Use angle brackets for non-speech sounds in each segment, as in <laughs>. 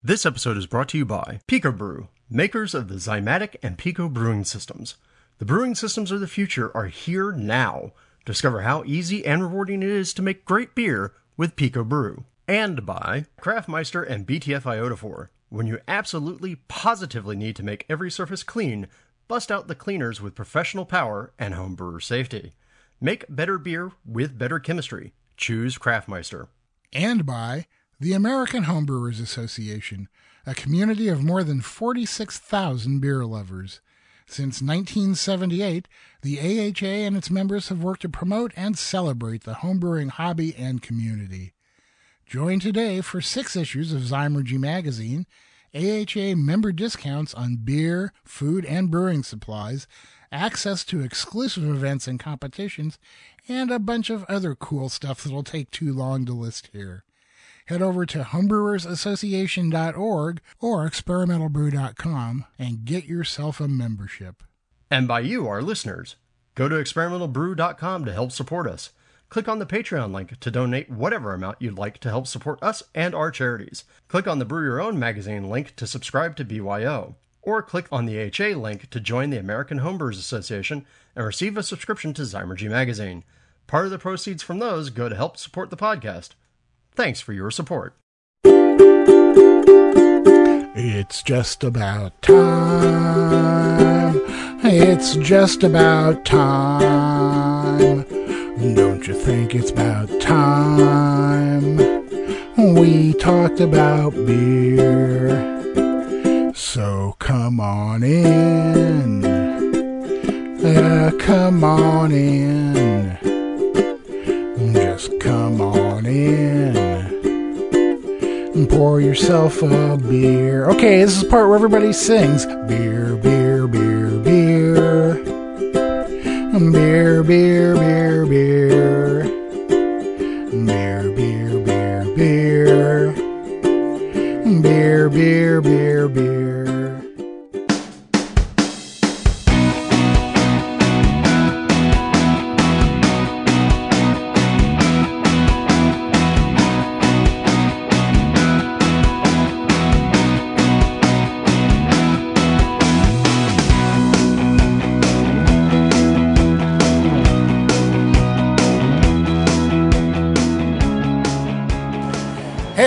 This episode is brought to you by Pico Brew, makers of the Zymatic and Pico brewing systems. The brewing systems of the future are here now. Discover how easy and rewarding it is to make great beer with Pico Brew. And by Craftmeister and BTF Iodophor. When you absolutely positively need to make every surface clean, bust out the cleaners with professional power and homebrewer safety. Make better beer with better chemistry. Choose Craftmeister. and by the American Homebrewers Association, a community of more than 46,000 beer lovers. Since 1978, the AHA and its members have worked to promote and celebrate the homebrewing hobby and community. Join today for six issues of Zymurgy magazine, AHA member discounts on beer, food, and brewing supplies, access to exclusive events and competitions, and a bunch of other cool stuff that'll take too long to list here. Head over to homebrewersassociation.org or experimentalbrew.com and get yourself a membership. And by you, our listeners. Go to experimentalbrew.com to help support us. Click on the Patreon link to donate whatever amount you'd like to help support us and our charities. Click on the Brew Your Own magazine link to subscribe to BYO. Or click on the HA link to join the American Homebrewers Association and receive a subscription to Zymurgy magazine. Part of the proceeds from those go to help support the podcast. Thanks for your support. It's just about time. It's just about time. Don't you think it's about time? We talked about beer. So come on in. Come on in. Just come on in and pour yourself a beer. Okay, this is the part where everybody sings beer, beer, beer, beer. Beer, beer, beer, beer. Beer, beer, beer, beer. Beer, beer, beer, beer.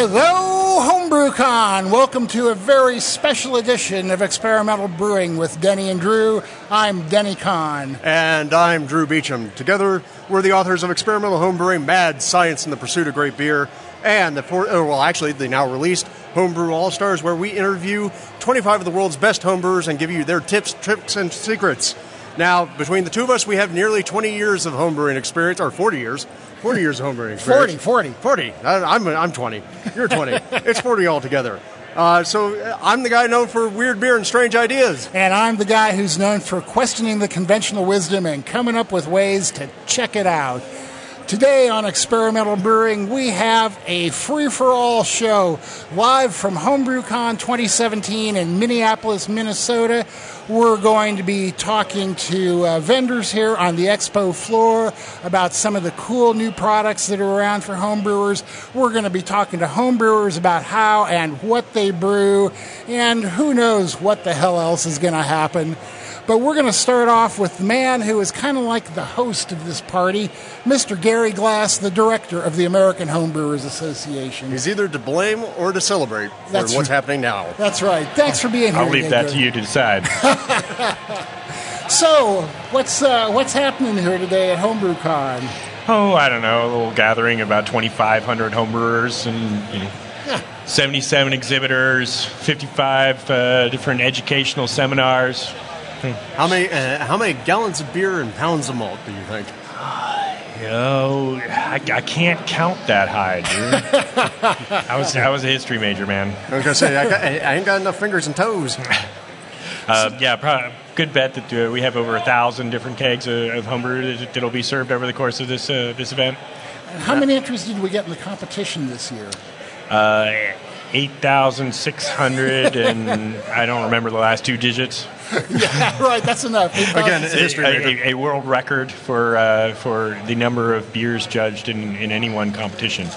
Hello, HomebrewCon! Welcome to a very special edition of Experimental Brewing with Denny and Drew. I'm Denny Conn. And I'm Drew Beechum. Together, we're the authors of Experimental Homebrewing, Mad Science in the Pursuit of Great Beer, and the four, oh, well, actually, the now released Homebrew All Stars, where we interview 25 of the world's best homebrewers and give you their tips, tricks, and secrets. Now, between the two of us, we have nearly 20 years of homebrewing experience, or 40 years. 40 years of homebrewing experience. 40, 40. 40. I- I'm, I'm 20. You're 20. it's 40 altogether. Uh, so uh, I'm the guy known for weird beer and strange ideas. And I'm the guy who's known for questioning the conventional wisdom and coming up with ways to check it out. Today on Experimental Brewing, we have a free for all show live from HomebrewCon 2017 in Minneapolis, Minnesota. We're going to be talking to uh, vendors here on the expo floor about some of the cool new products that are around for homebrewers. We're going to be talking to homebrewers about how and what they brew, and who knows what the hell else is going to happen. But we're going to start off with the man who is kind of like the host of this party, Mr. Gary Glass, the director of the American Homebrewers Association. He's either to blame or to celebrate for what's right. happening now. That's right. Thanks for being here. I'll leave today, that to you to decide. <laughs> So, what's uh, what's happening here today at HomebrewCon? oh, I don't know, a little gathering of about 2,500 homebrewers and you know, 77 exhibitors, 55 uh, different educational seminars. How many uh, how many gallons of beer and pounds of malt do you think? <sighs> You know, I, I can't count that high, dude. <laughs> I was I was a history major, man. I was gonna say I, got, I ain't got enough fingers and toes. <laughs> Uh, yeah, probably, good bet that uh, we have over a thousand different kegs of, of homebrew that- that'll be served over the course of this uh, this event. How many entries did we get in the competition this year? Uh, 8,600, and I don't remember the last two digits. <laughs> yeah, right, that's enough. Again, It's a, a, a world record for uh, for the number of beers judged in, in any one competition.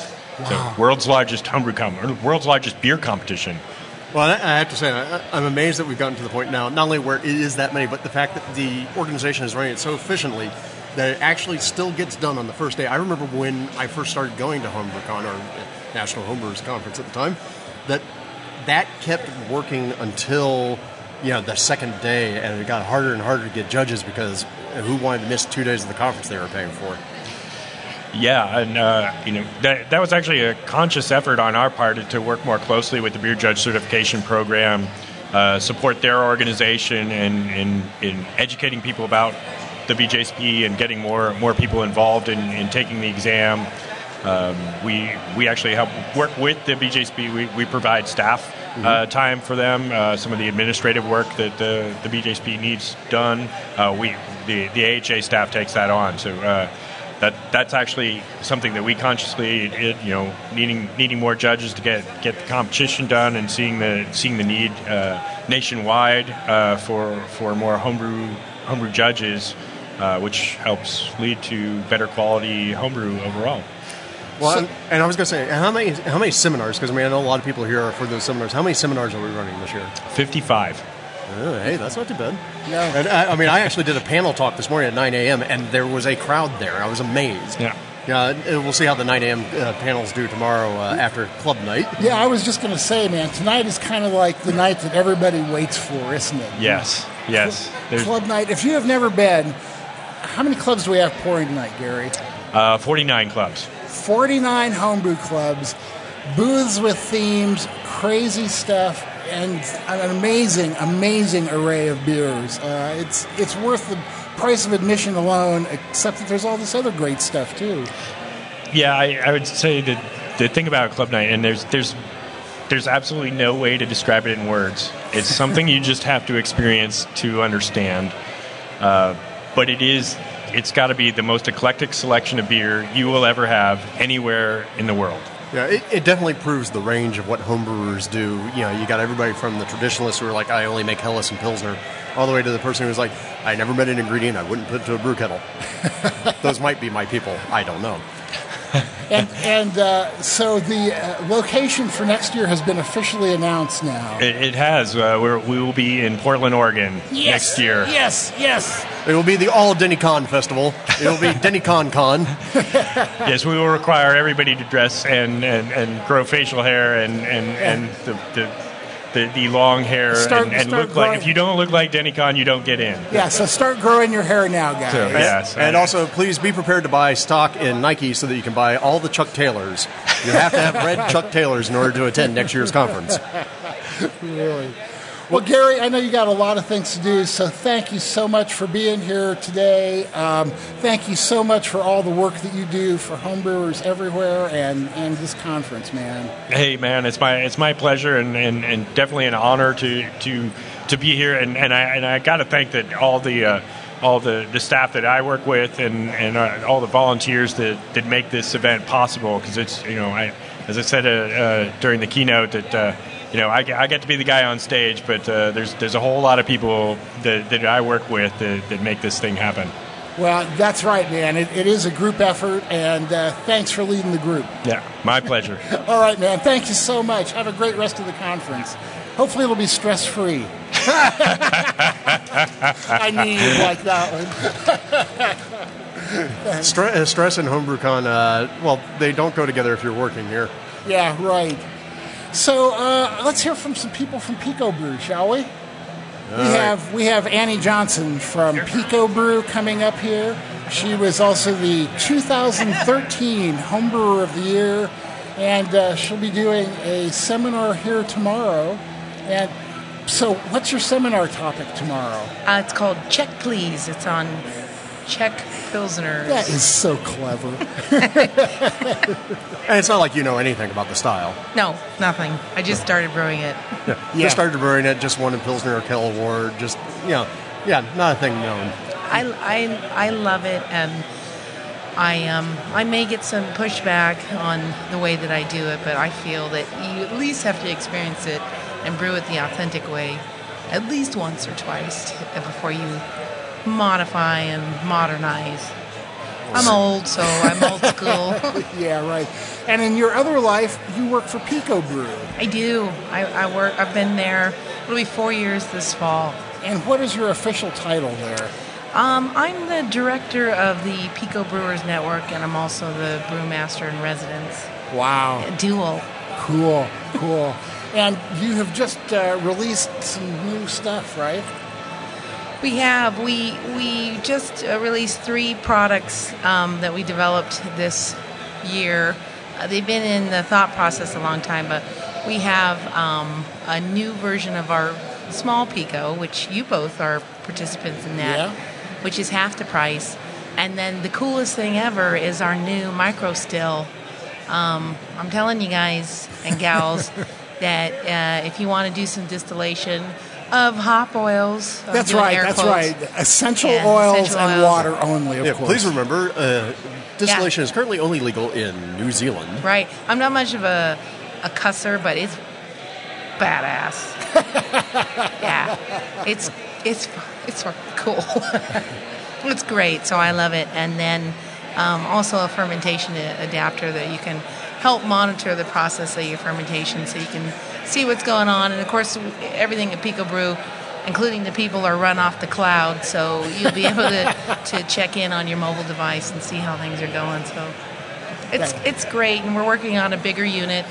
So, world's largest homebrew com- or world's largest beer competition. Well, I I have to say, I- I'm amazed that we've gotten to the point now, not only where it is that many, but the fact that the organization is running it so efficiently that it actually still gets done on the first day. I remember when I first started going to HomebrewCon, or National Homebrewers Conference at the time, that that kept working until you know the second day, and it got harder and harder to get judges because who wanted to miss two days of the conference they were paying for? Yeah, and uh, you know that that was actually a conscious effort on our part to work more closely with the beer judge certification program, uh, support their organization, and in, in educating people about the BJCP and getting more more people involved in, in taking the exam. Um, we we actually help work with the BJCP. We, we provide staff uh, time for them. Uh, some of the administrative work that the, the BJCP needs done, uh, we the the AHA staff takes that on. So uh, that that's actually something that we consciously, it, you know, needing needing more judges to get get the competition done and seeing the seeing the need uh, nationwide uh, for for more homebrew homebrew judges, uh, which helps lead to better quality homebrew overall. Well, and, and I was going to say, how many how many seminars? Because I mean, I know a lot of people here are for those seminars. How many seminars are we running this year? Fifty five. Oh, hey, that's not too bad. No. And I, I mean, I actually did a panel talk this morning at 9 a.m. and there was a crowd there. I was amazed. Yeah. Yeah, and we'll see how the 9 a.m. Uh, panels do tomorrow uh, after club night. Yeah, I was just going to say, man, tonight is kind of like the night that everybody waits for, isn't it? Yes. Yes. There's Club night. If you have never been, how many clubs do we have pouring tonight, Gary? uh, forty nine clubs. 49 homebrew clubs, booths with themes, crazy stuff, and an amazing, amazing array of beers. Uh, it's it's worth the price of admission alone, except that there's all this other great stuff too. Yeah, I, I would say that the thing about club night, and there's there's there's absolutely no way to describe it in words. It's something you just have to experience to understand. Uh, but it is it's got to be the most eclectic selection of beer you will ever have anywhere in the world. Yeah, it, it definitely proves the range of what homebrewers do. You know, you got everybody from the traditionalists who are like, I only make Helles and Pilsner, all the way to the person who's like, I never met an ingredient I wouldn't put into a brew kettle. <laughs> Those might be my people. I don't know. And and uh, so the uh, location for next year has been officially announced now. It, it has. Uh, we're, we will be in Portland, Oregon next year. Yes, yes. It will be the all DennyCon festival. It will be <laughs> DennyCon Con. Yes, we will require everybody to dress and, and, and grow facial hair and, and, and the, the, the, the long hair Start- and, and start look like if you don't look like Denny Conn, you don't get in. Yeah, so start growing your hair now, guys. So, yes, And also, please be prepared to buy stock in Nike so that you can buy all the Chuck Taylors. You have to have red <laughs> Chuck Taylors in order to attend next year's conference. Really. Well, Gary, I know you got a lot of things to do, so thank you so much for being here today. Um, thank you so much for all the work that you do for homebrewers everywhere and, and this conference, man. Hey man, it's my it's my pleasure and, and, and definitely an honor to to to be here and, and I and I got to thank that all the uh, all the, the staff that I work with and and uh, all the volunteers that, that make this event possible because it's you know I as I said uh, uh, during the keynote that uh, you know I, get- I get to be the guy on stage but uh, there's there's a whole lot of people that, that I work with that, that make this thing happen. Well, that's right, man. It, it is a group effort, and uh, thanks for leading the group. Yeah, my pleasure. <laughs> All right, man. Thank you so much. Have a great rest of the conference. Hopefully, it'll be stress free. <laughs> <laughs> I knew you'd like that one. Stre- uh, stress and HomebrewCon, uh, well, they don't go together if you're working here. Yeah, right. So uh, let's hear from some people from Pico Brew, shall we? we have we have Annie Johnson from Pico Brew coming up here. She was also the 2013 Homebrewer of the Year, and uh, she'll be doing a seminar here tomorrow. And so, what's your seminar topic tomorrow? Uh, it's called Check Please. It's on Czech Pilsners. That is so clever. <laughs> And it's not like you know anything about the style. No, nothing. I just started brewing it. Yeah. Just started brewing it, just won a Pilsner Urquell Award, just, you know, yeah, not a thing known. I, I, I love it, and I um I may get some pushback on the way that I do it, but I feel that you at least have to experience it and brew it the authentic way, at least once or twice t- before you modify and modernize. I'm old, so I'm old school. <laughs> yeah, right. And in your other life, you work for Pico Brew. I do. I, I work. I've been there. It'll be four years this fall. And what is your official title there? Um, I'm the director of the Pico Brewers Network, and I'm also the brewmaster in residence. Wow. Dual. Cool, cool. and you have just uh, released some new stuff, right? We have. We we just uh, released three products um, that we developed this year. Uh, they've been in the thought process a long time, but we have um, a new version of our small Pico, which you both are participants in that, Yeah. which is half the price. And then the coolest thing ever is our new micro still. Um, I'm telling you guys and gals <laughs> that uh, if you want to do some distillation of hop oils, I'm That's right, that's quotes. right. Essential Yeah, oils essential and oils. water only, of Yeah, course. please remember, uh, distillation is currently only legal in New Zealand. Right. I'm not much of a, a cusser, but it's badass. <laughs> yeah. It's it's it's cool. <laughs> it's great. So I love it. And then um, also a fermentation adapter that you can help monitor the process of your fermentation, so you can see what's going on. And of course, everything at Pico Brew. Including the people are run off the cloud, so you'll be <laughs> able to, to check in on your mobile device and see how things are going. So it's it's great, and we're working on a bigger unit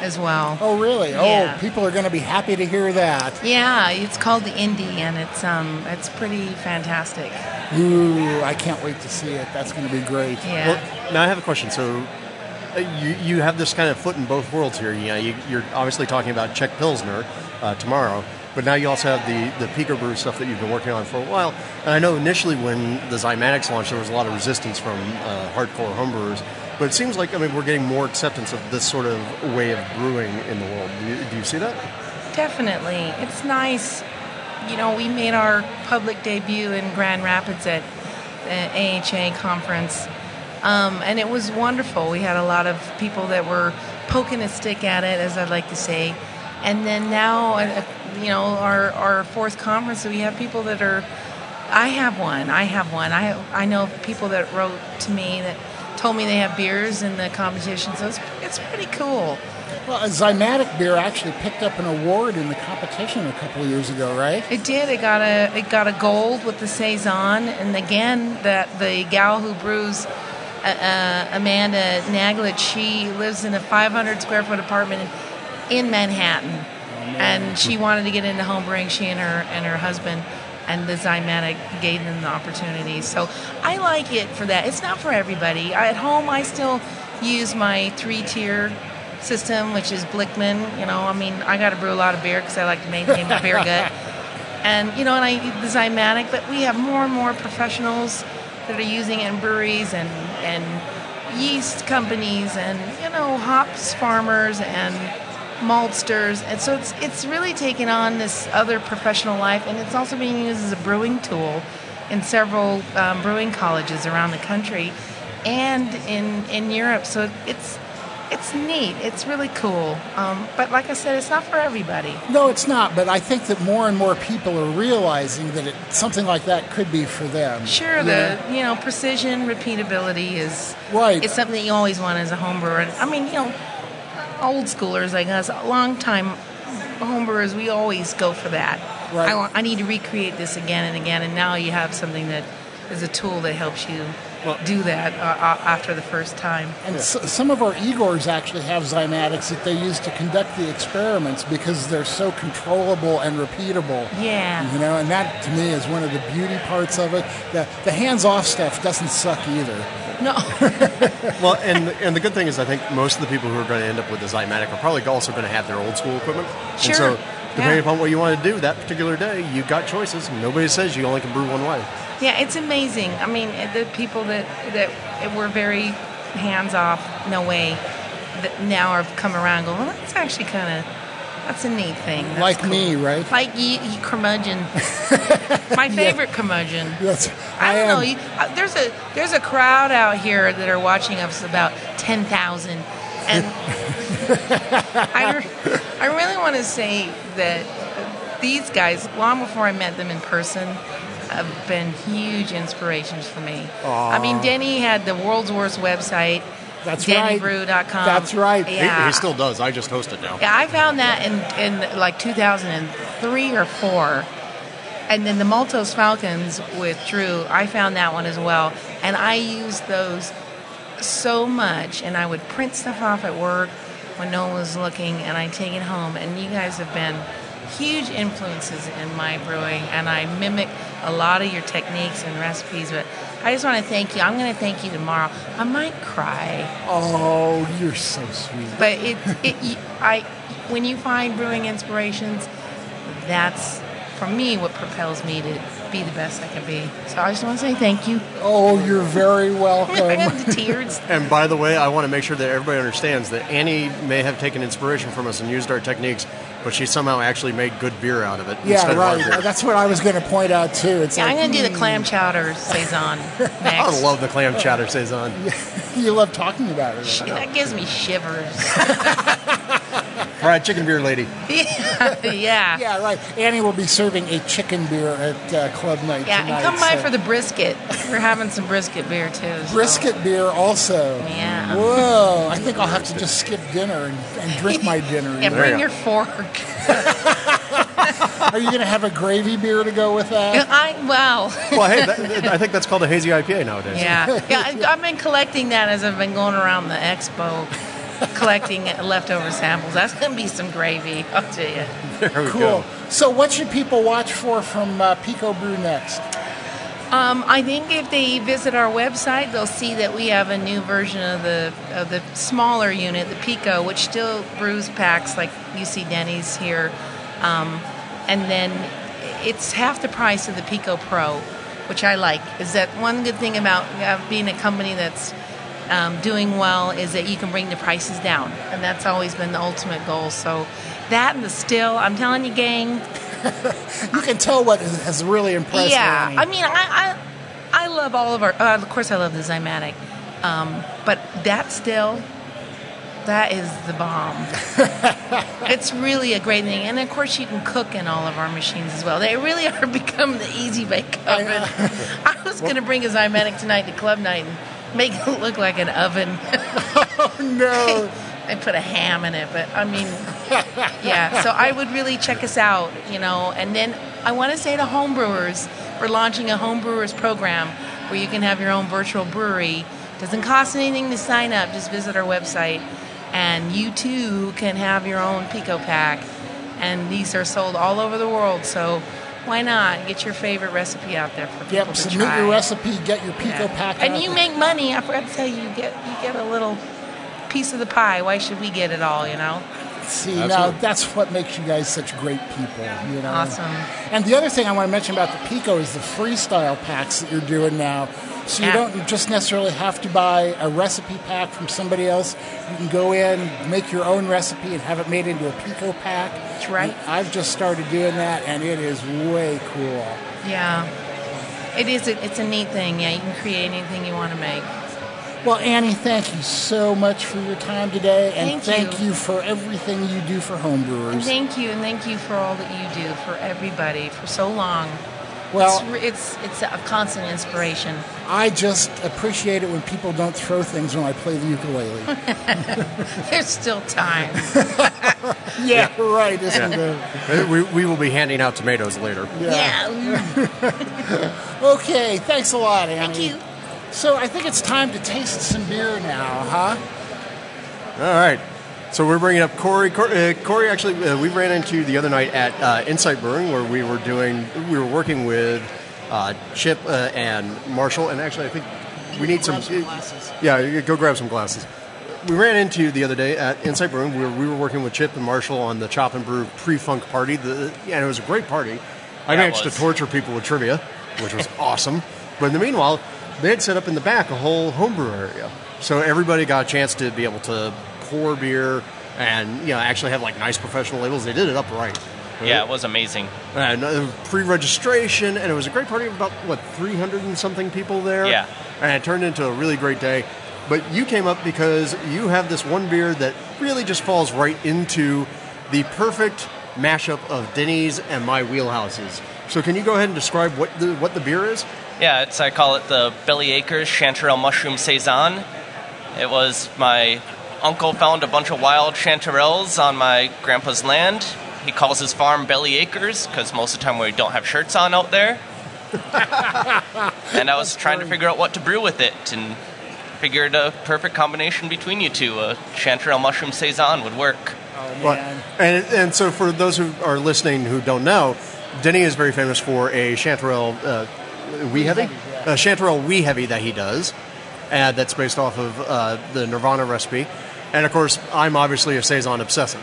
as well. Oh, really? Yeah. Oh, people are going to be happy to hear that. Yeah, it's called the Indie, and it's um it's pretty fantastic. Ooh, I can't wait to see it. That's going to be great. Yeah. Well, now I have a question. So, you you have this kind of foot in both worlds here. You know, you, you're obviously talking about Czech Pilsner uh, tomorrow, but now you also have the the Pico Brew stuff that you've been working on for a while. And I know initially when the Zymatics launched, there was a lot of resistance from uh, hardcore homebrewers. But it seems like I mean we're getting more acceptance of this sort of way of brewing in the world. Do you, do you see that? Definitely. It's nice. You know, we made our public debut in Grand Rapids at the AHA conference, um, and it was wonderful. We had a lot of people that were poking a stick at it, as I'd like to say. And then now, uh, you know, our, our fourth conference, we have people that are. I have one. I have one. I I know people that wrote to me that told me they have beers in the competition, so it's it's pretty cool. Well, a Zymatic beer actually picked up an award in the competition a couple of years ago, right? It did. It got a it got a gold with the saison, and again that the gal who brews, uh, Amanda Naglich, she lives in a 500 square foot apartment in, in Manhattan, and she wanted to get into homebrewing. She and her and her husband, and the Zymatic gave them the opportunity. So I like it for that. It's not for everybody. I, at home, I still use my three tier system, which is Blickman. You know, I mean, I got to brew a lot of beer because I like to maintain my beer gut. <laughs> And you know, and I the Zymatic, but we have more and more professionals that are using in breweries and and yeast companies and you know hops farmers and maltsters, and so it's it's really taken on this other professional life, and it's also being used as a brewing tool in several um, brewing colleges around the country and in in Europe. So it's it's neat. It's really cool. Um, but like I said, it's not for everybody. No, it's not, but I think that more and more people are realizing that it, something like that could be for them. Sure, the you know precision, repeatability is Right. It's something that you always want as a home brewer. And, I mean, you know, old schoolers like us, long time home brewers, we always go for that. Right. I want, I need to recreate this again and again, and now you have something that is a tool that helps you do that uh, uh, after the first time. And s- some of our Igors actually have Zymatics that they use to conduct the experiments because they're so controllable and repeatable. Yeah. You know, and that to me is one of the beauty parts of it. The, the hands off stuff doesn't suck either. No. <laughs> Well, and and the good thing is, I think most of the people who are going to end up with the Zymatic are probably also going to have their old school equipment. Sure. And so, depending Yeah. upon what you want to do that particular day, you've got choices. Nobody says you only can brew one way. Yeah, it's amazing. I mean, the people that that were very hands off, no way, that now have come around. Go, well, that's actually kind of that's a neat thing. That's like cool." me, right? Like you, you curmudgeon. <laughs> My favorite curmudgeon. Yes, I don't am. know. You, uh, there's a there's a crowd out here that are watching us about ten thousand, and <laughs> I, re- I really want to say that these guys, long before I met them in person, have been huge inspirations for me. I mean, Denny had the world's worst website. That's right. DennyBrew.com. That's right. He- Yeah. He, still does. I just host it now. Yeah, I found that in, in like 2003 or 4. And then the Maltose Falcons with Drew, I found that one as well. And I used those so much. And I would print stuff off at work when no one was looking, and I'd take it home. And you guys have been huge influences in my brewing. And I mimic a lot of your techniques and recipes. But I just want to thank you. I'm going to thank you tomorrow. I might cry. Oh, you're so sweet. But it, it, y- I, when you find brewing inspirations, that's for me what propels me to be the best I can be. So I just want to say thank you. Oh, you're very welcome. I welcome. got the tears. And by the way, I want to make sure that everybody understands that Annie may have taken inspiration from us and used our techniques, but she somehow actually made good beer out of it. yeah, instead Of right. That's what I was going to point out too. It's Yeah, like I'm gonna do the hmm. clam chowder saison <laughs> next. I love the clam chowder saison. <laughs> you love talking about it. That gives me shivers. <laughs> All right, chicken beer lady. yeah, <laughs> yeah. Yeah, right. Annie will be serving a chicken beer at uh, Club Night Yeah, tonight. and come by so- for the brisket. We're having some brisket beer too. so- brisket beer also. Yeah. Whoa! I think I'll have to just skip dinner and, and drink my <laughs> dinner. Yeah, bring you your fork. <laughs> Are you going to have a gravy beer to go with that? I well. Well, hey, that, I think that's called a hazy IPA nowadays. Yeah, yeah. I- I've been collecting that as I've been going around the expo, collecting leftover samples. That's gonna be some gravy, I'll tell you. There we Cool. go. So, what should people watch for from uh, Pico Brew next? Um, I think if they visit our website, they'll see that we have a new version of the of the smaller unit, the Pico, which still brews packs like you see Denny's here, um, and then it's half the price of the Pico Pro, which I like. Is that one good thing about uh, being a company that's um, doing well is that you can bring the prices down, and that's always been the ultimate goal. So that and the still, I'm telling you, gang, You can tell what has really impressed yeah, Annie. I mean, I, I I love all of our. Uh, of course, I love the Zymatic, um, but that still, that is the bomb. <laughs> it's really a great thing, and of course, you can cook in all of our machines as well. They really <laughs> are becoming the easy bake oven. I was going to bring a Zymatic tonight to club night and make it look like an oven. <laughs> Oh no. <laughs> I put a ham in it, but I mean, yeah. So I would really check us out, you know. And then I want to say to homebrewers, we're launching a homebrewers program where you can have your own virtual brewery. Doesn't cost anything to sign up. Just visit our website, and you too can have your own Pico pack. And these are sold all over the world, so why not get your favorite recipe out there for people Yep. to Submit try? your recipe. Get your Pico Yeah. pack. And out you there. make money. I forgot to tell you, you get you get a little piece of the pie. Why should we get it all? You know. See, now Absolutely. that's what makes you guys such great people. You know. Awesome. And the other thing I want to mention about the Pico is the freestyle packs that you're doing now. So you don't just necessarily have to buy a recipe pack from somebody else. You can go in, make your own recipe, and have it made into a Pico pack. That's right. And I've just started doing that, and it is way cool. Yeah. It is. A, it's a neat thing. Yeah, you can create anything you want to make. Well, Annie, thank you so much for your time today, and Thank thank you. you for everything you do for And homebrewers. thank you, and thank you for all that you do for everybody for so long. Well, it's, it's it's a constant inspiration. I just appreciate it when people don't throw things when I play the ukulele. <laughs> There's still time. <laughs> <laughs> yeah, right, isn't it? We, we will be handing out tomatoes later. yeah. Okay, thanks a lot, Annie. Thank you. So I think it's time to taste some beer now, huh? All right. So we're bringing up Corey. Corey, uh, Corey actually, uh, we ran into the other night at uh, Insight Brewing where we were doing, we were working with uh, Chip uh, and Marshall, and actually I think we need some. Some glasses. Yeah, go grab some glasses. We ran into the other day at Insight Brewing. We were, we were working with Chip and Marshall on the Chop and Brew pre-funk party. The, and it was a great party. I managed to torture people with trivia, which was awesome. But in the meanwhile, they had set up in the back a whole homebrew area, so everybody got a chance to be able to pour beer and you know actually have like nice professional labels. They did it upright. Yeah, it was amazing. And uh, pre-registration, and it was a great party. About what, three hundred and something people there. Yeah. and it turned into a really great day. But you came up because you have this one beer that really just falls right into the perfect mashup of Denny's and my wheelhouses. So can you go ahead and describe what the what the beer is? Yeah, it's I call it the Belly Acres Chanterelle Mushroom Saison. It was my uncle found a bunch of wild chanterelles on my grandpa's land. He calls his farm Belly Acres because most of the time we don't have shirts on out there. and I was trying to figure out what to brew with it and figured a perfect combination between you two. A chanterelle mushroom saison would work. Oh But- man. and and so for those who are listening who don't know, Denny is very famous for a chanterelle uh, wee heavy, heavy, yeah. a chanterelle wee heavy that he does, and that's based off of uh, the Nirvana recipe. And of course, I'm obviously a saison obsessive,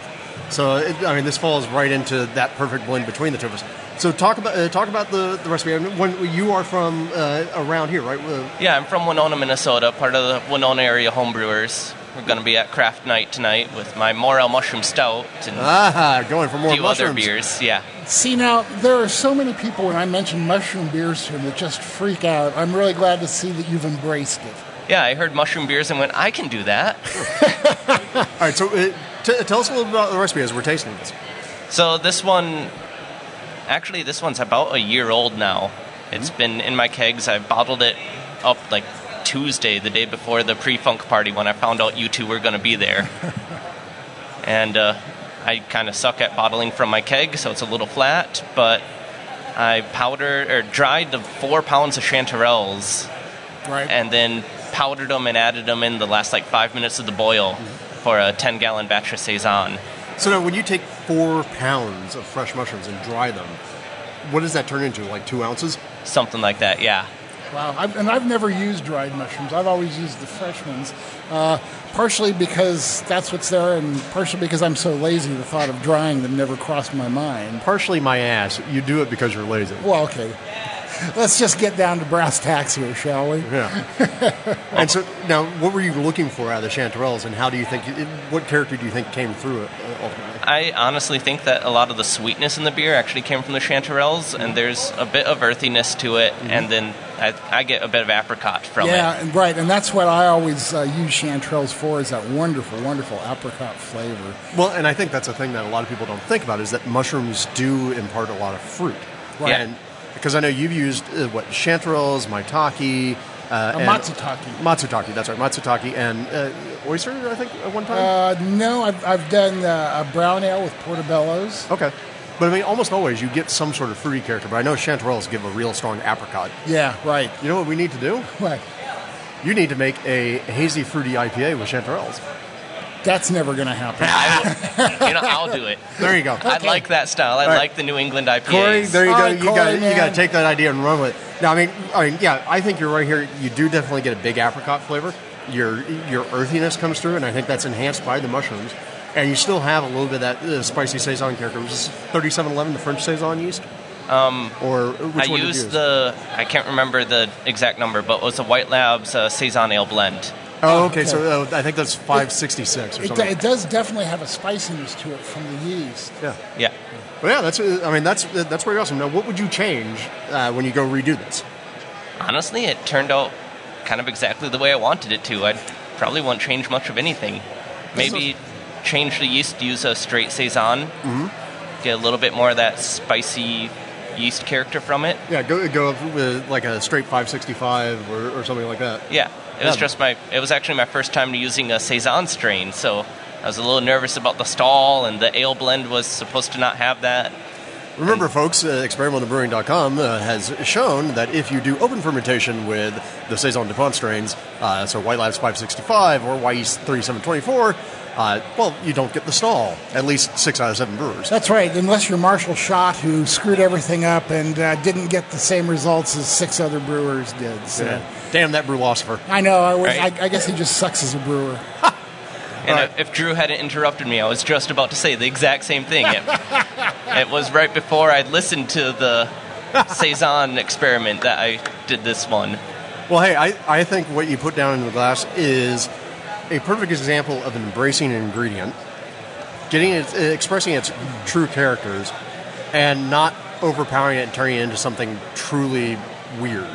so it, I mean this falls right into that perfect blend between the two of us. So talk about uh, talk about the, the recipe. I mean, when you are from uh, around here, right? Uh, Yeah, I'm from Winona, Minnesota, part of the Winona area homebrewers. We're going to be at craft night tonight with my Morel Mushroom Stout and ah, going for a more few other beers. Yeah. See now, there are so many people when I mention mushroom beers to them that just freak out. I'm really glad to see that you've embraced it. Yeah, I heard mushroom beers and went, I can do that. <laughs> All right, so uh, t- tell us a little bit about the recipe as we're tasting this. So this one, actually, this one's about a year old now. It's been in my kegs. I bottled it up like Tuesday, the day before the pre-funk party, when I found out you two were going to be there. <laughs> and uh, I kind of suck at bottling from my keg, so it's a little flat. But I powdered or dried the four pounds of chanterelles Right. and then powdered them and added them in the last like five minutes of the boil for a 10 gallon batch of saison. So now, when you take four pounds of fresh mushrooms and dry them, what does that turn into? Like two ounces? Something like that, yeah. Wow, I've, and I've never used dried mushrooms. I've always used the fresh ones, uh, partially because that's what's there, and partially because I'm so lazy. The thought of drying them never crossed my mind. Partially my ass. You do it because you're lazy. Well, okay, let's just get down to brass tacks here, shall we? Yeah. <laughs> and so now, what were you looking for out of the chanterelles, and how do you think? What character do you think came through it uh, ultimately? I honestly think that a lot of the sweetness in the beer actually came from the chanterelles, and there's a bit of earthiness to it, and then I, I get a bit of apricot from it. Yeah, it. and right, and that's what I always uh, use chanterelles for is that wonderful, wonderful apricot flavor. Well, and I think that's a thing that a lot of people don't think about is that mushrooms do impart a lot of fruit. Right. And because I know you've used uh, what chanterelles, maitake, uh, and- matsutake. Matsutake, that's right, matsutake, and uh, oyster. I think at one time. Uh, no, I've, I've done uh, a brown ale with portobellos. okay, but I mean, almost always you get some sort of fruity character. But I know chanterelles give a real strong apricot. Yeah, right. You know what we need to do? Right. You need to make a hazy fruity IPA with chanterelles. That's never going to happen. I will, <laughs> you know, I'll do it. There you go. I like that style. I right. like the New England IPA. Corey, there you go. right, you got you got to take that idea and run with it. Now, I mean, I mean, yeah, I think you're right here. You do definitely get a big apricot flavor. Your your earthiness comes through, and I think that's enhanced by the mushrooms. And you still have a little bit of that uh, spicy saison character, which is 3711, the French saison yeast. Um, or which I one did you used use? the, I can't remember the exact number, but it was a White Labs uh, Saison Ale blend. Oh, okay. So uh, I think that's 566 or It, something. it does definitely have a spiciness to it from the yeast. yeah. Yeah. Well, yeah, that's. uh, I mean, that's that's pretty awesome. Now, what would you change uh, when you go redo this? Honestly, it turned out kind of exactly the way I wanted it to. I probably won't change much of anything. Maybe change the yeast to use a straight saison. Mm-hmm. Get a little bit more of that spicy yeast character from it. Yeah, go go with like a straight 565 or, or something like that. Yeah, it was Yeah. just my. It was actually my first time using a saison strain, so I was a little nervous about the stall, and the ale blend was supposed to not have that. Remember, folks, uh, experimentalbrewing.com uh, has shown that if you do open fermentation with the Saison DuPont strains, uh, so White Labs 565 or Wyeast 3724, uh, well, you don't get the stall. At least six out of seven brewers. That's right, unless you're Marshall Schott, who screwed everything up and uh, didn't get the same results as six other brewers did. So. Yeah. Damn that Brülosopher. I know. I, was, Right. I, I guess he just sucks as a brewer. And Right. if, if Drew hadn't interrupted me, I was just about to say the exact same thing. It, <laughs> it was right before I'd listened to the saison experiment that I did this one. Well, hey, I, I think what you put down in the glass is a perfect example of embracing an ingredient, getting it, expressing its true characters, and not overpowering it and turning it into something truly weird.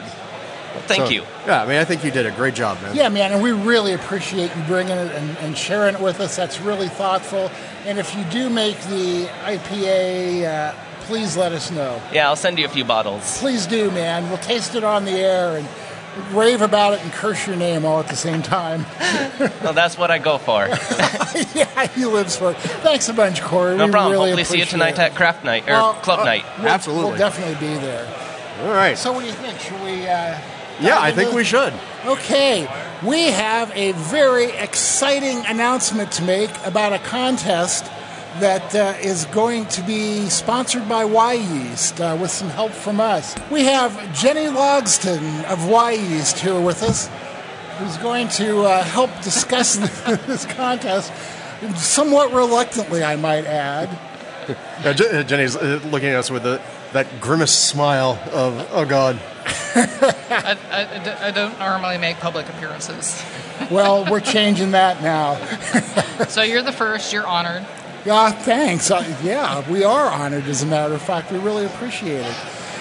Thank So, you. Yeah, I mean, I think you did a great job, man. Yeah, man, and we really appreciate you bringing it and, and sharing it with us. That's really thoughtful. And if you do make the IPA uh, please let us know. Yeah, I'll send you a few bottles. Please do, man. We'll taste it on the air and rave about it and curse your name all at the same time. <laughs> well, that's what I go for. <laughs> yeah, he lives for it. Thanks a bunch, Corey. No we problem. Really Hopefully, see you tonight it. at craft night or Well, club uh, night. We'll, Absolutely. We'll definitely be there. All right. So, what do you think? Should we? Uh, yeah, I think into- we should. Okay, we have a very exciting announcement to make about a contest that uh, is going to be sponsored by Wyeast uh, with some help from us. We have Jenny Logsdon of Wyeast here with us, who's going to uh, help discuss <laughs> this contest, somewhat reluctantly, I might add. Yeah, Je- uh, Jenny's uh, looking at us with a, that grimace smile of, oh God. I don't normally make public appearances. Well, we're changing that now. <laughs> So you're the first, you're honored. Yeah, thanks. Uh, yeah, we are honored, as a matter of fact. We really appreciate it.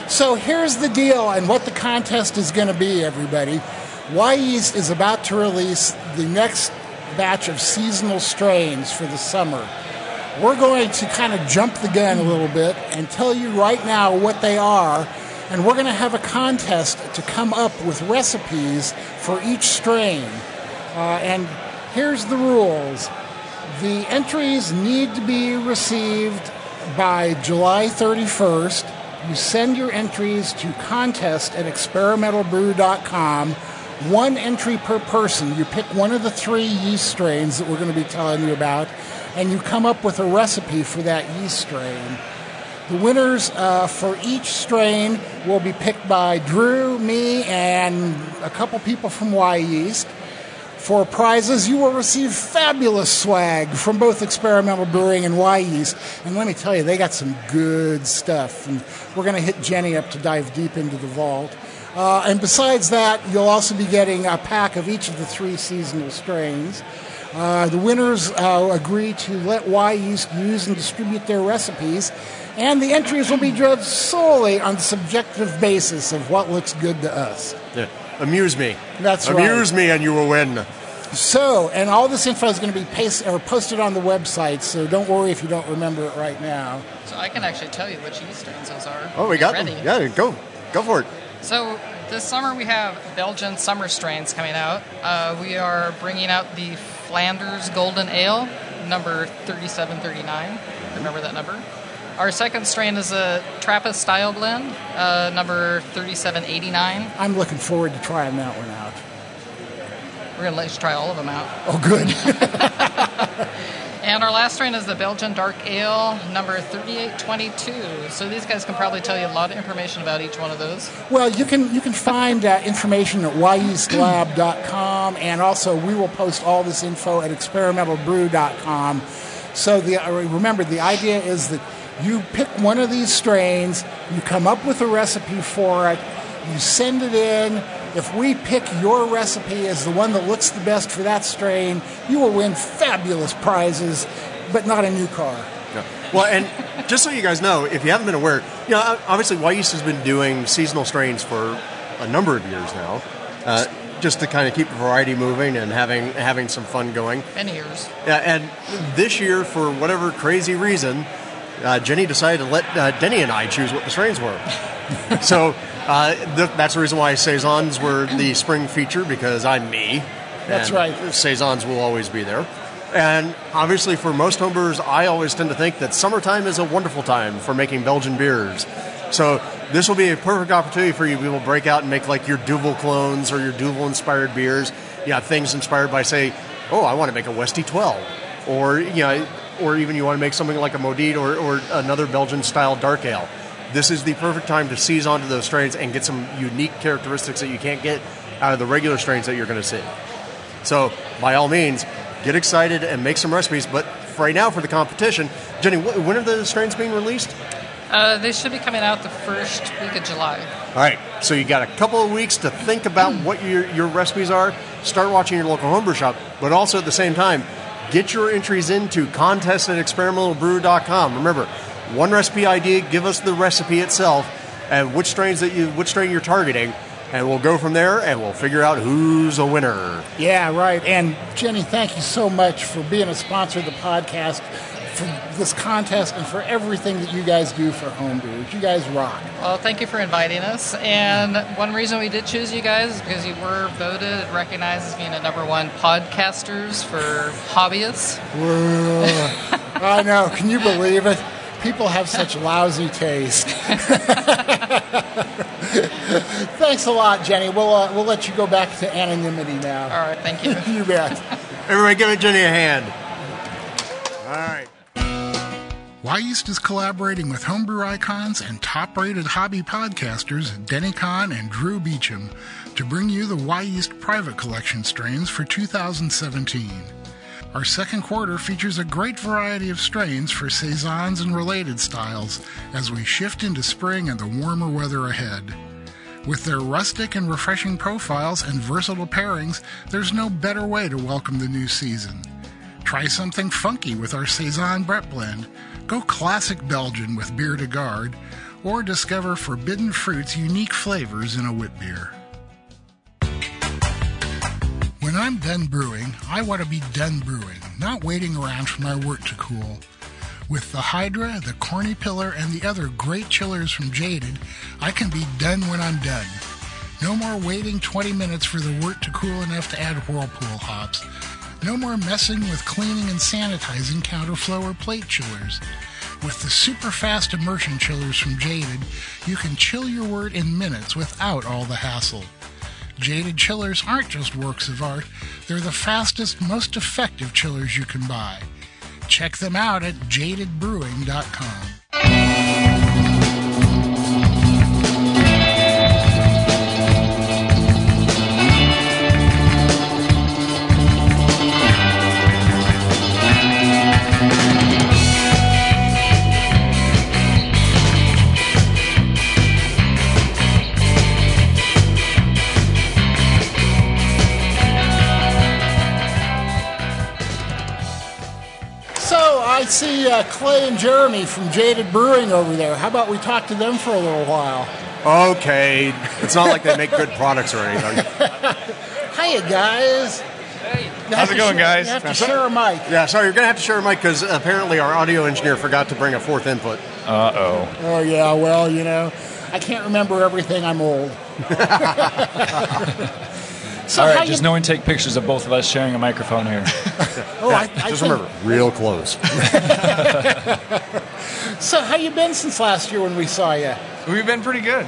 So here's the deal and what the contest is going to be, everybody. Y is about to release the next batch of seasonal strains for the summer. We're going to kind of jump the gun a little bit and tell you right now what they are, and we're going to have a contest to come up with recipes for each strain. Uh, and here's the rules the entries need to be received by July 31st. You send your entries to contest at experimentalbrew.com. One entry per person. You pick one of the three yeast strains that we're going to be telling you about, and you come up with a recipe for that yeast strain. The winners uh, for each strain will be picked by Drew, me, and a couple people from Wyeast. For prizes, you will receive fabulous swag from both Experimental Brewing and Wyeast. And let me tell you, they got some good stuff. And we're going to hit Jenny up to dive deep into the vault. Uh, and besides that, you'll also be getting a pack of each of the three seasonal strains. Uh, the winners uh, agree to let Wyeast use and distribute their recipes, and the entries will be judged solely on the subjective basis of what looks good to us. Yeah. Amuse me. That's right. Amuse me and you will win. So, and all this info is going to be paste, or posted on the website, so don't worry if you don't remember it right now. So I can actually tell you which yeast strains those are. Oh, we got Ready. them. Yeah, go. Go for it. So this summer we have Belgian summer strains coming out. Uh, we are bringing out the Flanders Golden Ale, number 3739. Remember that number? Our second strain is a Trappist style blend, uh, number 3789. I'm looking forward to trying that one out. We're going to let you try all of them out. Oh, good. <laughs> And our last strain is the Belgian Dark Ale, number 3822. So these guys can probably tell you a lot of information about each one of those. well, you can you can find uh, information at wyeastlab.com, and also we will post all this info at experimentalbrew.com. So the uh, remember the idea is that you pick one of these strains, you come up with a recipe for it, you send it in. If we pick your recipe as the one that looks the best for that strain, you will win fabulous prizes, but not a new car. Yeah. Well, and just so you guys know, if you haven't been aware, you know, obviously Wyeast has been doing seasonal strains for a number of years now, uh, just to kind of keep the variety moving and having having some fun going. Many years. Yeah, and this year, for whatever crazy reason, uh, Jenny decided to let uh, Denny and I choose what the strains were. <laughs> so uh, th- that's the reason why saisons were the spring feature because I'm me. That's right. Saisons will always be there. And obviously, for most homebrewers, I always tend to think that summertime is a wonderful time for making Belgian beers. So this will be a perfect opportunity for you to be able to break out and make like your Duvel clones or your Duvel inspired beers. Yeah, things inspired by say, oh, I want to make a Westy 12, or you know, or even you want to make something like a Maudite or, or another Belgian style dark ale. This is the perfect time to seize onto those strains and get some unique characteristics that you can't get out of the regular strains that you're going to see. So, by all means, get excited and make some recipes. But for right now, for the competition, Jenny, wh- when are the strains being released? Uh, they should be coming out the first week of July. All right, so you got a couple of weeks to think about what your, your recipes are. Start watching your local homebrew shop, but also at the same time, get your entries into contest at experimentalbrew.com. Remember, one recipe idea, give us the recipe itself, and which strains that you which strain you're targeting, and we'll go from there, and we'll figure out who's a winner. Yeah, right. And Jenny, thank you so much for being a sponsor of the podcast. For this contest and for everything that you guys do for homebrewers. You guys rock. Well, thank you for inviting us. And one reason we did choose you guys is because you were voted and recognized as being the number one podcasters for hobbyists. I know. Can you believe it? People have such lousy taste. <laughs> Thanks a lot, Jenny. We'll uh, we'll let you go back to anonymity now. All right, thank you. <laughs> You bet. Everybody, give Jenny a hand. All right. Wyeast is collaborating with homebrew icons and top-rated hobby podcasters Denny Conn and Drew Beechum to bring you the Wyeast Private Collection strains for 2017. Our second quarter features a great variety of strains for saisons and related styles as we shift into spring and the warmer weather ahead. With their rustic and refreshing profiles and versatile pairings, there's no better way to welcome the new season. Try something funky with our Saison Brett blend, go classic Belgian with Beer de Garde, or discover Forbidden Fruit's unique flavors in a wit beer. When I'm done brewing, I want to be done brewing, not waiting around for my wort to cool. With the Hydra, the Corny Pillar, and the other great chillers from Jaded, I can be done when I'm done. No more waiting 20 minutes for the wort to cool enough to add whirlpool hops. No more messing with cleaning and sanitizing counterflow or plate chillers. With the super fast immersion chillers from Jaded, you can chill your wort in minutes without all the hassle. Jaded chillers aren't just works of art, they're the fastest, most effective chillers you can buy. Check them out at jadedbrewing.com. see uh, Clay and Jeremy from Jaded Brewing over there. How about we talk to them for a little while? Okay. It's not like they make good products or anything. <laughs> Hiya, guys. You have How's it going, share- guys? You have to Now, share a mic. Yeah, sorry, you're going to have to share a mic because apparently our audio engineer forgot to bring a fourth input. Uh oh. Oh, yeah, well, you know, I can't remember everything. I'm old. <laughs> so All how right, you, just no one take pictures of both of us sharing a microphone here. <laughs> oh, I, I Just think- remember, real close. <laughs> So how you been since last year when we saw you? We've been pretty good.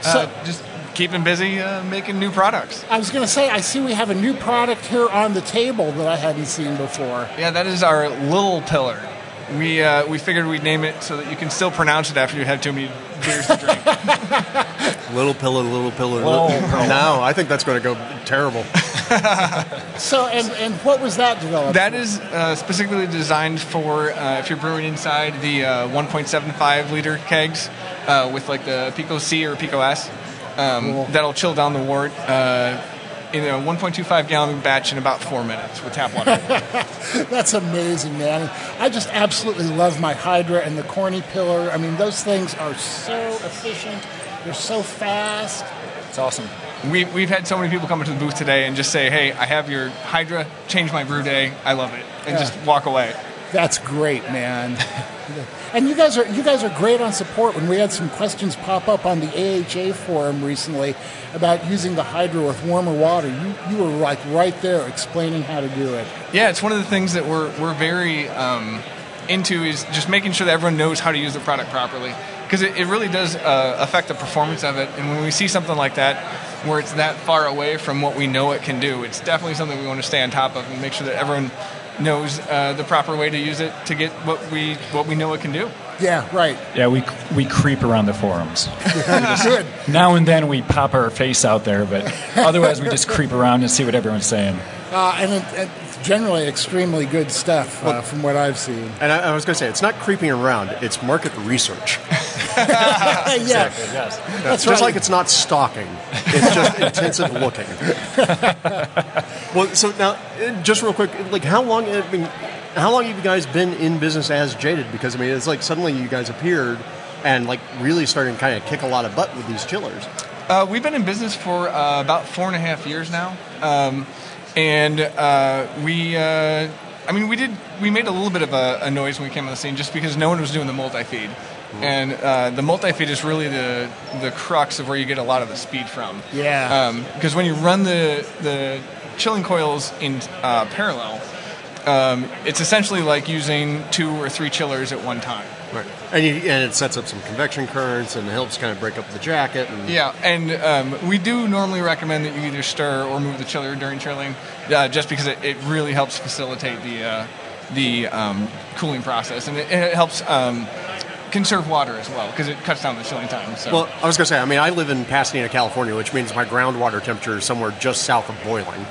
So- uh, just keeping busy uh, making new products. I was going to say, I see we have a new product here on the table that I hadn't seen before. Yeah, that is our little pillar. We uh, we figured we'd name it so that you can still pronounce it after you had too many beers to drink. <laughs> little pillow, little pillow. Little Little pillow. No, I think that's going to go terrible. <laughs> So, and, and what was that developed? that is uh, specifically designed for uh, if you're brewing inside the uh, 1.75 liter kegs uh, with like the Pico C or Pico S. Um, Cool. That'll chill down the wort uh, in a 1.25 gallon batch in about four minutes with tap water. <laughs> That's amazing, man. I just absolutely love my Hydra and the Corny Pillar. I mean, those things are so efficient. They're so fast. It's awesome. We, we've had so many people come into the booth today and just say, hey, I have your Hydra, change my brew day, I love it, and Yeah. just walk away. That's great, man. and you guys are you guys are great on support. When we had some questions pop up on the AHA forum recently about using the Hydra with warmer water, you you were like right there explaining how to do it. Yeah, it's one of the things that we're, we're very um, into is just making sure that everyone knows how to use the product properly. Because it, it really does uh, affect the performance of it. And when we see something like that, where it's that far away from what we know it can do, it's definitely something we want to stay on top of and make sure that everyone knows uh, the proper way to use it to get what we what we know it can do. Yeah, right. Yeah, we we creep around the forums. <laughs> Good. Now and then we pop our face out there, but otherwise we just creep around and see what everyone's saying. Uh, and it, it's generally extremely good stuff uh, from what I've seen. And I, I was going to say, it's not creeping around, it's market research. <laughs> yeah, Yes. that's just right. like it's not stalking, it's just <laughs> intensive looking. <laughs> well, so now, uh, just real quick, like how long? I mean, how long have you guys been in business as Jaded? Because I mean, it's like suddenly you guys appeared and like really starting to kind of kick a lot of butt with these chillers. Uh, we've been in business for uh, about four and a half years now, um, and uh, we uh, I mean, we did. We made a little bit of a, a noise when we came on the scene, just because no one was doing the multi-feed, and uh, the multi-feed is really the the crux of where you get a lot of the speed from. Yeah. Because when you run the the chilling coils in uh, parallel, um, it's essentially like using two or three chillers at one time. Right. And, you, and it sets up some convection currents and helps kind of break up the jacket. And Yeah, and um, we do normally recommend that you either stir or move the chiller during chilling, uh, just because it, it really helps facilitate the uh, the um, cooling process, and it, it helps um, conserve water as well because it cuts down the chilling time. So. Well, I was going to say, I mean, I live in Pasadena, California, which means my groundwater temperature is somewhere just south of boiling,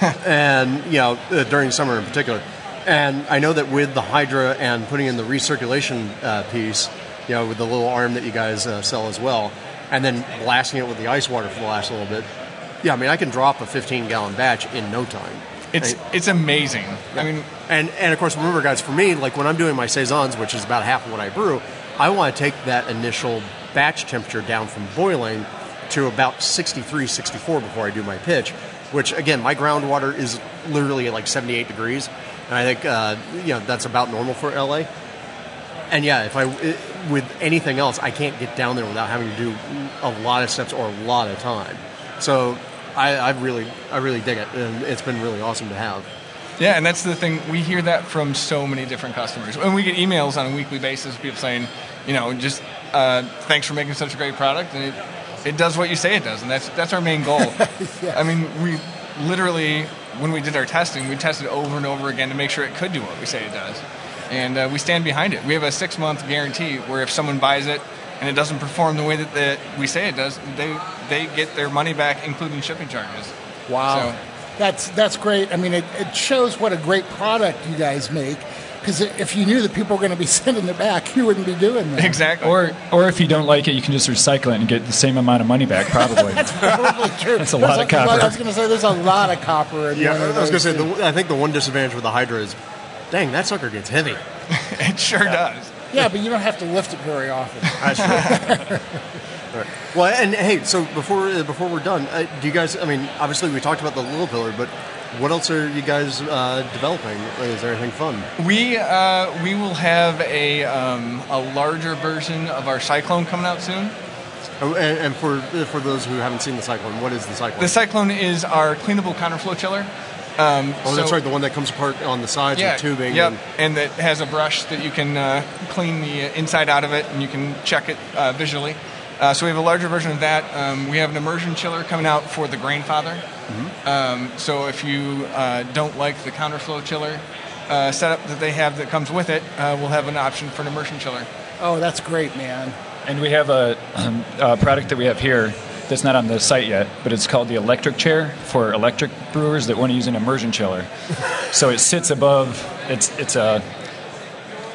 <laughs> and you know uh, during summer in particular. And I know that with the Hydra and putting in the recirculation uh, piece, you know, with the little arm that you guys uh, sell as well, and then blasting it with the ice water for the last little bit. Yeah, I mean, I can drop a 15 gallon batch in no time. it's it's amazing. I mean, And and of course, remember, guys, for me, like when I'm doing my saisons, which is about half of what I brew, I want to take that initial batch temperature down from boiling to about 63, 64 before I do my pitch. Which again, my groundwater is literally like 78 degrees, and I think uh, you know that's about normal for LA. And yeah, if I it, with anything else, I can't get down there without having to do a lot of steps or a lot of time. So I, I really, I really dig it, and it's been really awesome to have. Yeah, and that's the thing. We hear that from so many different customers. And we get emails on a weekly basis, people saying, you know, just uh, thanks for making such a great product, and it it does what you say it does, and that's that's our main goal. <laughs> I mean, we literally when we did our testing, we tested over and over again to make sure it could do what we say it does, and uh, we stand behind it. We have a six month guarantee where if someone buys it and it doesn't perform the way that the, we say it does, they they get their money back, including shipping charges. Wow. So- That's that's great. I mean, it, it shows what a great product you guys make. Because if you knew that people were going to be <laughs> sending it back, you wouldn't be doing that. Exactly. Or, or if you don't like it, you can just recycle it and get the same amount of money back, probably. <laughs> That's probably true. That's a lot There's of copper. I was going to say there's a lot of copper in Yeah, one of I was going to say, the, I think the one disadvantage with the Hydra is, dang, that sucker gets heavy. <laughs> it sure does. yeah, but you don't have to lift it very often. That's true. Right. Well, and hey, so before uh, before we're done, uh, do you guys? I mean, obviously we talked about the little pillar, but what else are you guys uh, developing? Is there anything fun? We uh, we will have a um, a larger version of our Cyclone coming out soon. Oh, and, and for for those who haven't seen the Cyclone, what is the Cyclone? The Cyclone is our cleanable counterflow chiller. Um, oh, that's right, the one that comes apart on the sides Yeah, with tubing. Yep, and- and that has a brush that you can uh, clean the uh, inside out of it, and you can check it uh, visually. Uh, so we have a larger version of that. Um, we have an immersion chiller coming out for the Grainfather. Mm-hmm. Um, so if you uh, don't like the counterflow chiller uh, setup that they have that comes with it, uh, we'll have an option for an immersion chiller. Oh, that's great, man. And we have a, um, <clears throat> a product that we have here that's not on the site yet, but it's called the electric chair for electric brewers that want to use an immersion chiller. <laughs> so it sits above. It's it's a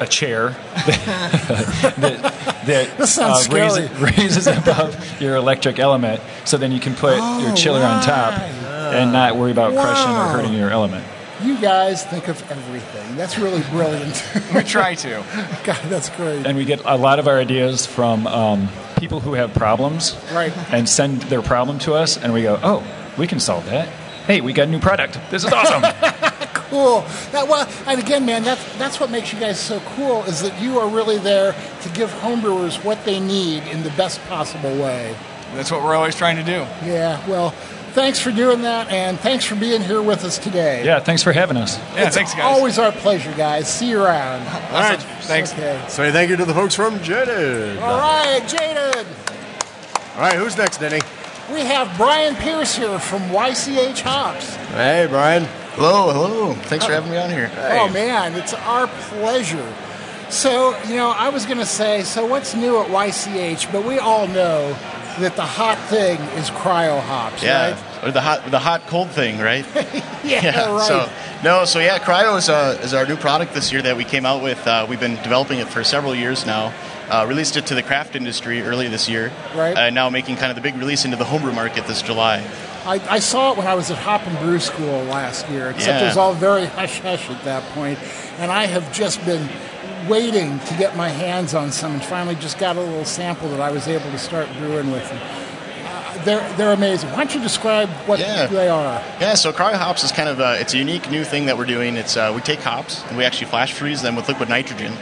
a chair that, <laughs> that This sounds uh, raises, <laughs> raises above your electric element, so then you can put your Oh, chiller on top and not worry about crushing or hurting your element. You guys think of everything. That's really brilliant. <laughs> We try to. God, that's great. And we get a lot of our ideas from um, people who have problems Right. and send their problem to us, and we go, oh, we can solve that. Hey, we got a new product. This is awesome. Cool. That, well, and again, man, that's that's what makes you guys so cool is that you are really there to give homebrewers what they need in the best possible way. That's what we're always trying to do. Yeah. Well, thanks for doing that, and thanks for being here with us today. yeah, thanks for having us. Yeah, it's thanks, guys. always our pleasure, guys. See you around. All right. Thanks. Okay. Say thank you to the folks from Jaded. All right, Jaded. All right, who's next, Denny? We have Brian Pierce here from YCH Hops. Hey, Brian. Hello, hello. Thanks for having me on here. Oh man, it's our pleasure. So, you know, I was going to say, so what's new at YCH? But we all know that the hot thing is cryo hops, Yeah, right? or the hot the hot cold thing, right? <laughs> Yeah, right. So no, so yeah, Cryo is, uh, is our new product this year that we came out with. Uh, we've been developing it for several years now. Uh, released it to the craft industry early this year. Right. And now making kind of the big release into the homebrew market this July. I, I saw it when I was at Hop and Brew School last year, except Yeah. it was all very hush hush at that. And I have just been waiting to get my hands on some and finally just got a little sample that I was able to start brewing with. And they're they're amazing. Why don't you describe what Yeah. they are? Yeah, so cryo hops is kind of a, it's a unique new thing that we're doing. It's uh, we take hops and we actually flash freeze them with liquid nitrogen,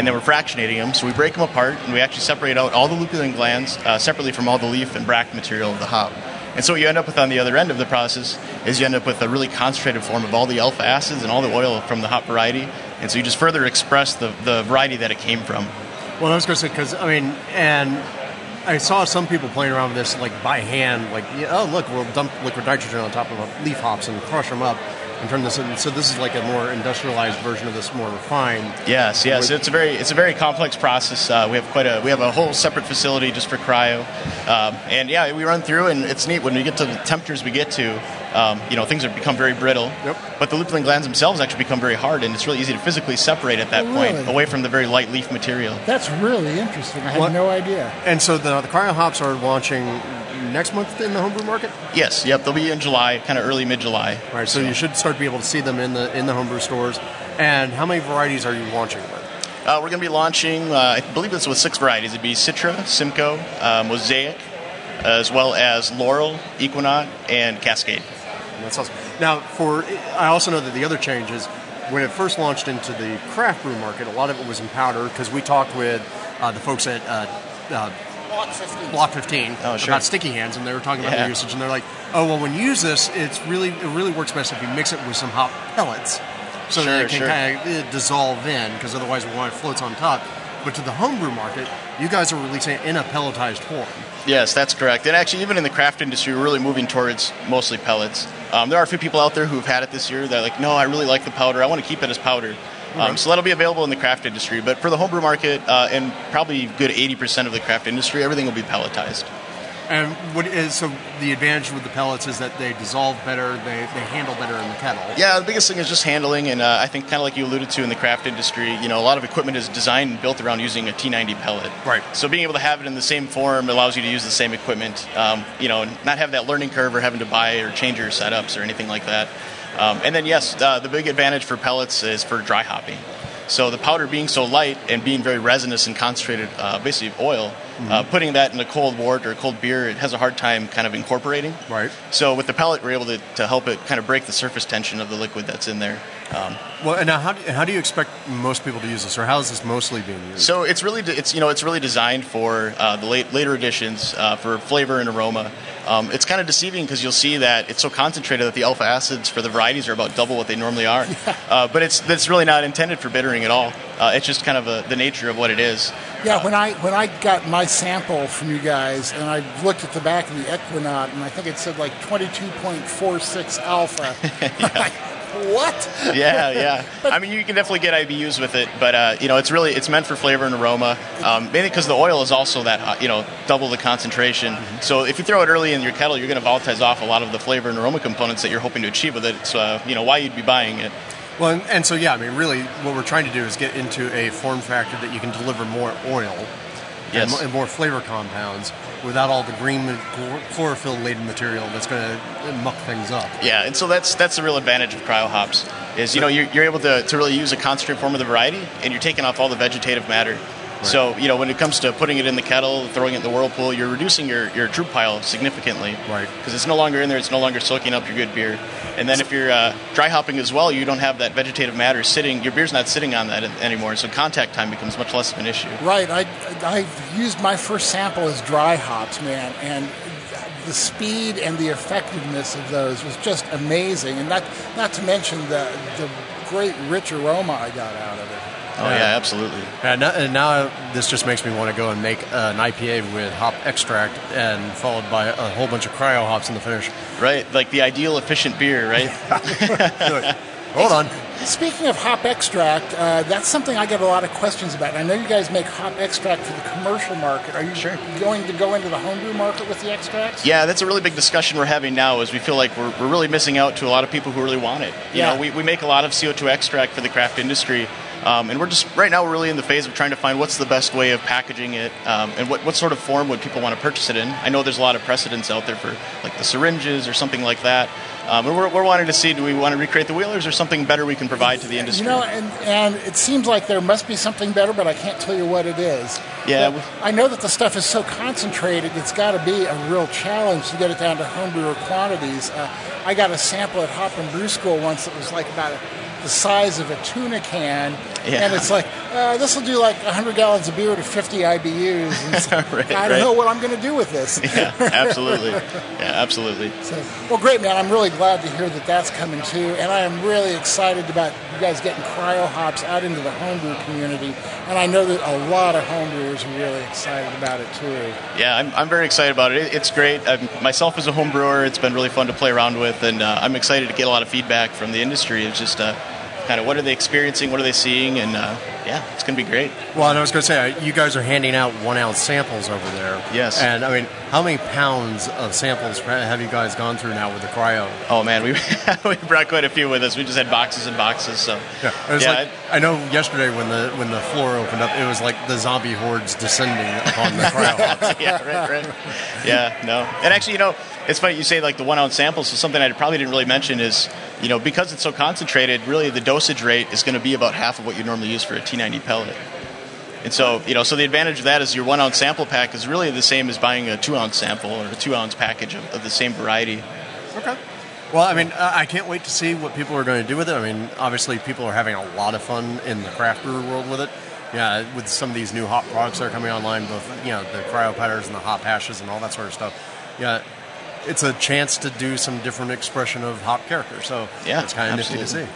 and then we're fractionating them. So we break them apart and we actually separate out all the lupulin glands uh, separately from all the leaf and bract material of the hop. And so what you end up with on the other end of the process is you end up with a really concentrated form of all the alpha acids and all the oil from the hop variety. And so you just further express the, the variety that it came from. Well, I was going to say because I mean, and I saw some people playing around with this like by hand, like oh look, we'll dump liquid nitrogen on top of leaf hops and crush them up and turn this. in. So this is like a more industrialized version of this, more refined. Yes, yes. It's a very it's a very complex process. Uh, we have quite a we have a whole separate facility just for cryo, um, and yeah, we run through, and it's neat when we get to the temperatures we get to. Um, you know, things have become very brittle. Yep. But the lupulin glands themselves actually become very hard, and it's really easy to physically separate at that Oh, point away from the very light leaf material. That's really interesting. I had What- no idea. And so the, the cryo hops are launching next month in the homebrew market. Yes, yep. They'll be in July, kind of early mid July. All right, so you should start to be able to see them in the in the homebrew stores. And how many varieties are you launching with? Uh, we're going to be launching, uh, I believe it's with six varieties. It'd be Citra, Simcoe, uh, Mosaic, as well as Loral, Ekuanot, and Cascade. That's awesome. Now, for I also know that the other change is when it first launched into the craft brew market, a lot of it was in powder because we talked with uh, the folks at uh, uh, Block 15 Oh, sure. about sticky hands, and they were talking about Yeah. the usage, and they're like, "Oh, well, when you use this, it's really it really works best if you mix it with some hot pellets, so that it can sure. kind of dissolve in, because otherwise, when it floats on top." But to the homebrew market, you guys are releasing it in a pelletized form. Yes, that's correct. And actually, even in the craft industry, we're really moving towards mostly pellets. Um, there are a few people out there who've had it this year. They're like, no, I really like the powder. I want to keep it as powder. Um, so that'll be available in the craft industry. But for the homebrew market, uh, and probably good 80% of the craft industry, everything will be pelletized. And what is so the advantage with the pellets is that they dissolve better, they, they handle better in the kettle. Yeah, the biggest thing is just handling, and uh, I think kind of like you alluded to in the craft industry, you know, a lot of equipment is designed and built around using a T90 pellet. Right. So being able to have it in the same form allows you to use the same equipment, um, you know, and not have that learning curve or having to buy or change your setups or anything like that. Um, and then yes, uh, the big advantage for pellets is for dry hopping. So the powder being so light and being very resinous and concentrated, uh, basically oil, uh, putting that in a cold wort or a cold beer, it has a hard time kind of incorporating. Right. So with the pellet, we're able to, to help it kind of break the surface tension of the liquid that's in there. Um, Well, and now how do, how do you expect most people to use this, or how is this mostly being used? so it's really de- it's you know it's really designed for uh, the late, later editions uh, for flavor and aroma. Um, it's kind of deceiving because you'll see that it's so concentrated that the alpha acids for the varieties are about double what they normally are. <laughs> Uh, but it's that's really not intended for bittering at all. Uh, it's just kind of a, the nature of what it is. Yeah, when I when I got my sample from you guys, and I looked at the back of the Ekuanot, and I think it said like twenty two point four six alpha. <laughs> Like, what? yeah, yeah. I mean, you can definitely get IBUs with it, but uh, you know, it's really it's meant for flavor and aroma. Um, mainly because the oil is also that uh, you know double the concentration. So if you throw it early in your kettle, you're going to volatilize off a lot of the flavor and aroma components that you're hoping to achieve with it. So uh, you know why you'd be buying it. Well, and, and so yeah, I mean, really, what we're trying to do is get into a form factor that you can deliver more oil and, Yes. mo- and more flavor compounds without all the green chlorophyll laden material that's going to uh, muck things up. Yeah, and so that's that's the real advantage of cryo hops is you know you're, you're able to, to really use a concentrate form of the variety, and you're taking off all the vegetative matter. So you know when it comes to putting it in the kettle, throwing it in the whirlpool, you're reducing your, your trub pile significantly. Right. Because it's no longer in there, it's no longer soaking up your good beer. And then if you're uh, dry hopping as well, you don't have that vegetative matter sitting. Your beer's not sitting on that anymore, so contact time becomes much less of an issue. Right. I I used my first sample as dry hops, man, and the speed and the effectiveness of those was just amazing, and not not to mention the the great rich aroma I got out of it. Oh yeah, absolutely. And now, and now this just makes me want to go and make an IPA with hop extract and followed by a whole bunch of cryo hops in the finish. Right, like the ideal efficient beer, right? <laughs> Hold on. Speaking of hop extract, uh, that's something I get a lot of questions about. I know you guys make hop extract for the commercial market. Are you Sure. going to go into the homebrew market with the extracts? Yeah, that's a really big discussion we're having now. Is we feel like we're, we're really missing out to a lot of people who really want it. You Yeah. know, we, we make a lot of CO2 extract for the craft industry, Um, and we're just right now we're really in the phase of trying to find what's the best way of packaging it um, and what, what sort of form would people want to purchase it in. I know there's a lot of precedents out there for like the syringes or something like that. Um, and we're, we're wanting to see do we want to recreate the wheelers or something better we can provide to the industry? You know, and, and it seems like there must be something better, but I can't tell you what it is. Yeah. But I know that the stuff is so concentrated, it's got to be a real challenge to get it down to homebrewer quantities. Uh, I got a sample at Hop and Brew School once that was like about the size of a tuna can, <laughs> Yeah. and it's like uh, this will do like 100 gallons of beer to 50 IBUs. <laughs> Like, Right, I don't right. know what I'm going to do with this. <laughs> yeah, absolutely. Yeah, absolutely. So, well, great, man. I'm really glad to hear that that's coming too, and I am really excited about you guys getting cryo hops out into the homebrew community. And I know that a lot of homebrewers are really excited about it too. Yeah, I'm, I'm very excited about it. it it's great. I'm, myself as a home brewer, it's been really fun to play around with, and uh, I'm excited to get a lot of feedback from the industry. It's just uh, kind of what are they experiencing, what are they seeing, and uh, yeah, it's going to be great. Well, and I was going to say, uh, you guys are handing out one ounce samples over there. Yes. And I mean, how many pounds of samples have you guys gone through now with the cryo? Oh man, we <laughs> we brought quite a few with us. We just had boxes and boxes. So Yeah, it was Yeah, like I know yesterday when the when the floor opened up, it was like the zombie hordes descending upon the cryo <laughs> yeah, right, right. Yeah, no. And actually, you know, it's funny you say like the one ounce samples. So something I probably didn't really mention is, you know, because it's so concentrated, really the dosage rate is going to be about half of what you normally use for a T90 pellet. And so, you know, so the advantage of that is your one ounce sample pack is really the same as buying a two ounce sample or a two ounce package of, of the same variety. Okay. Well, I mean, uh, I can't wait to see what people are going to do with it. I mean, obviously, people are having a lot of fun in the craft brewer world with it. Yeah, with some of these new hop products that are coming online, both you know the cryo powders and the hop hashes and all that sort of stuff. Yeah, it's a chance to do some different expression of hop character. So Yeah, it's kind of nifty to absolutely.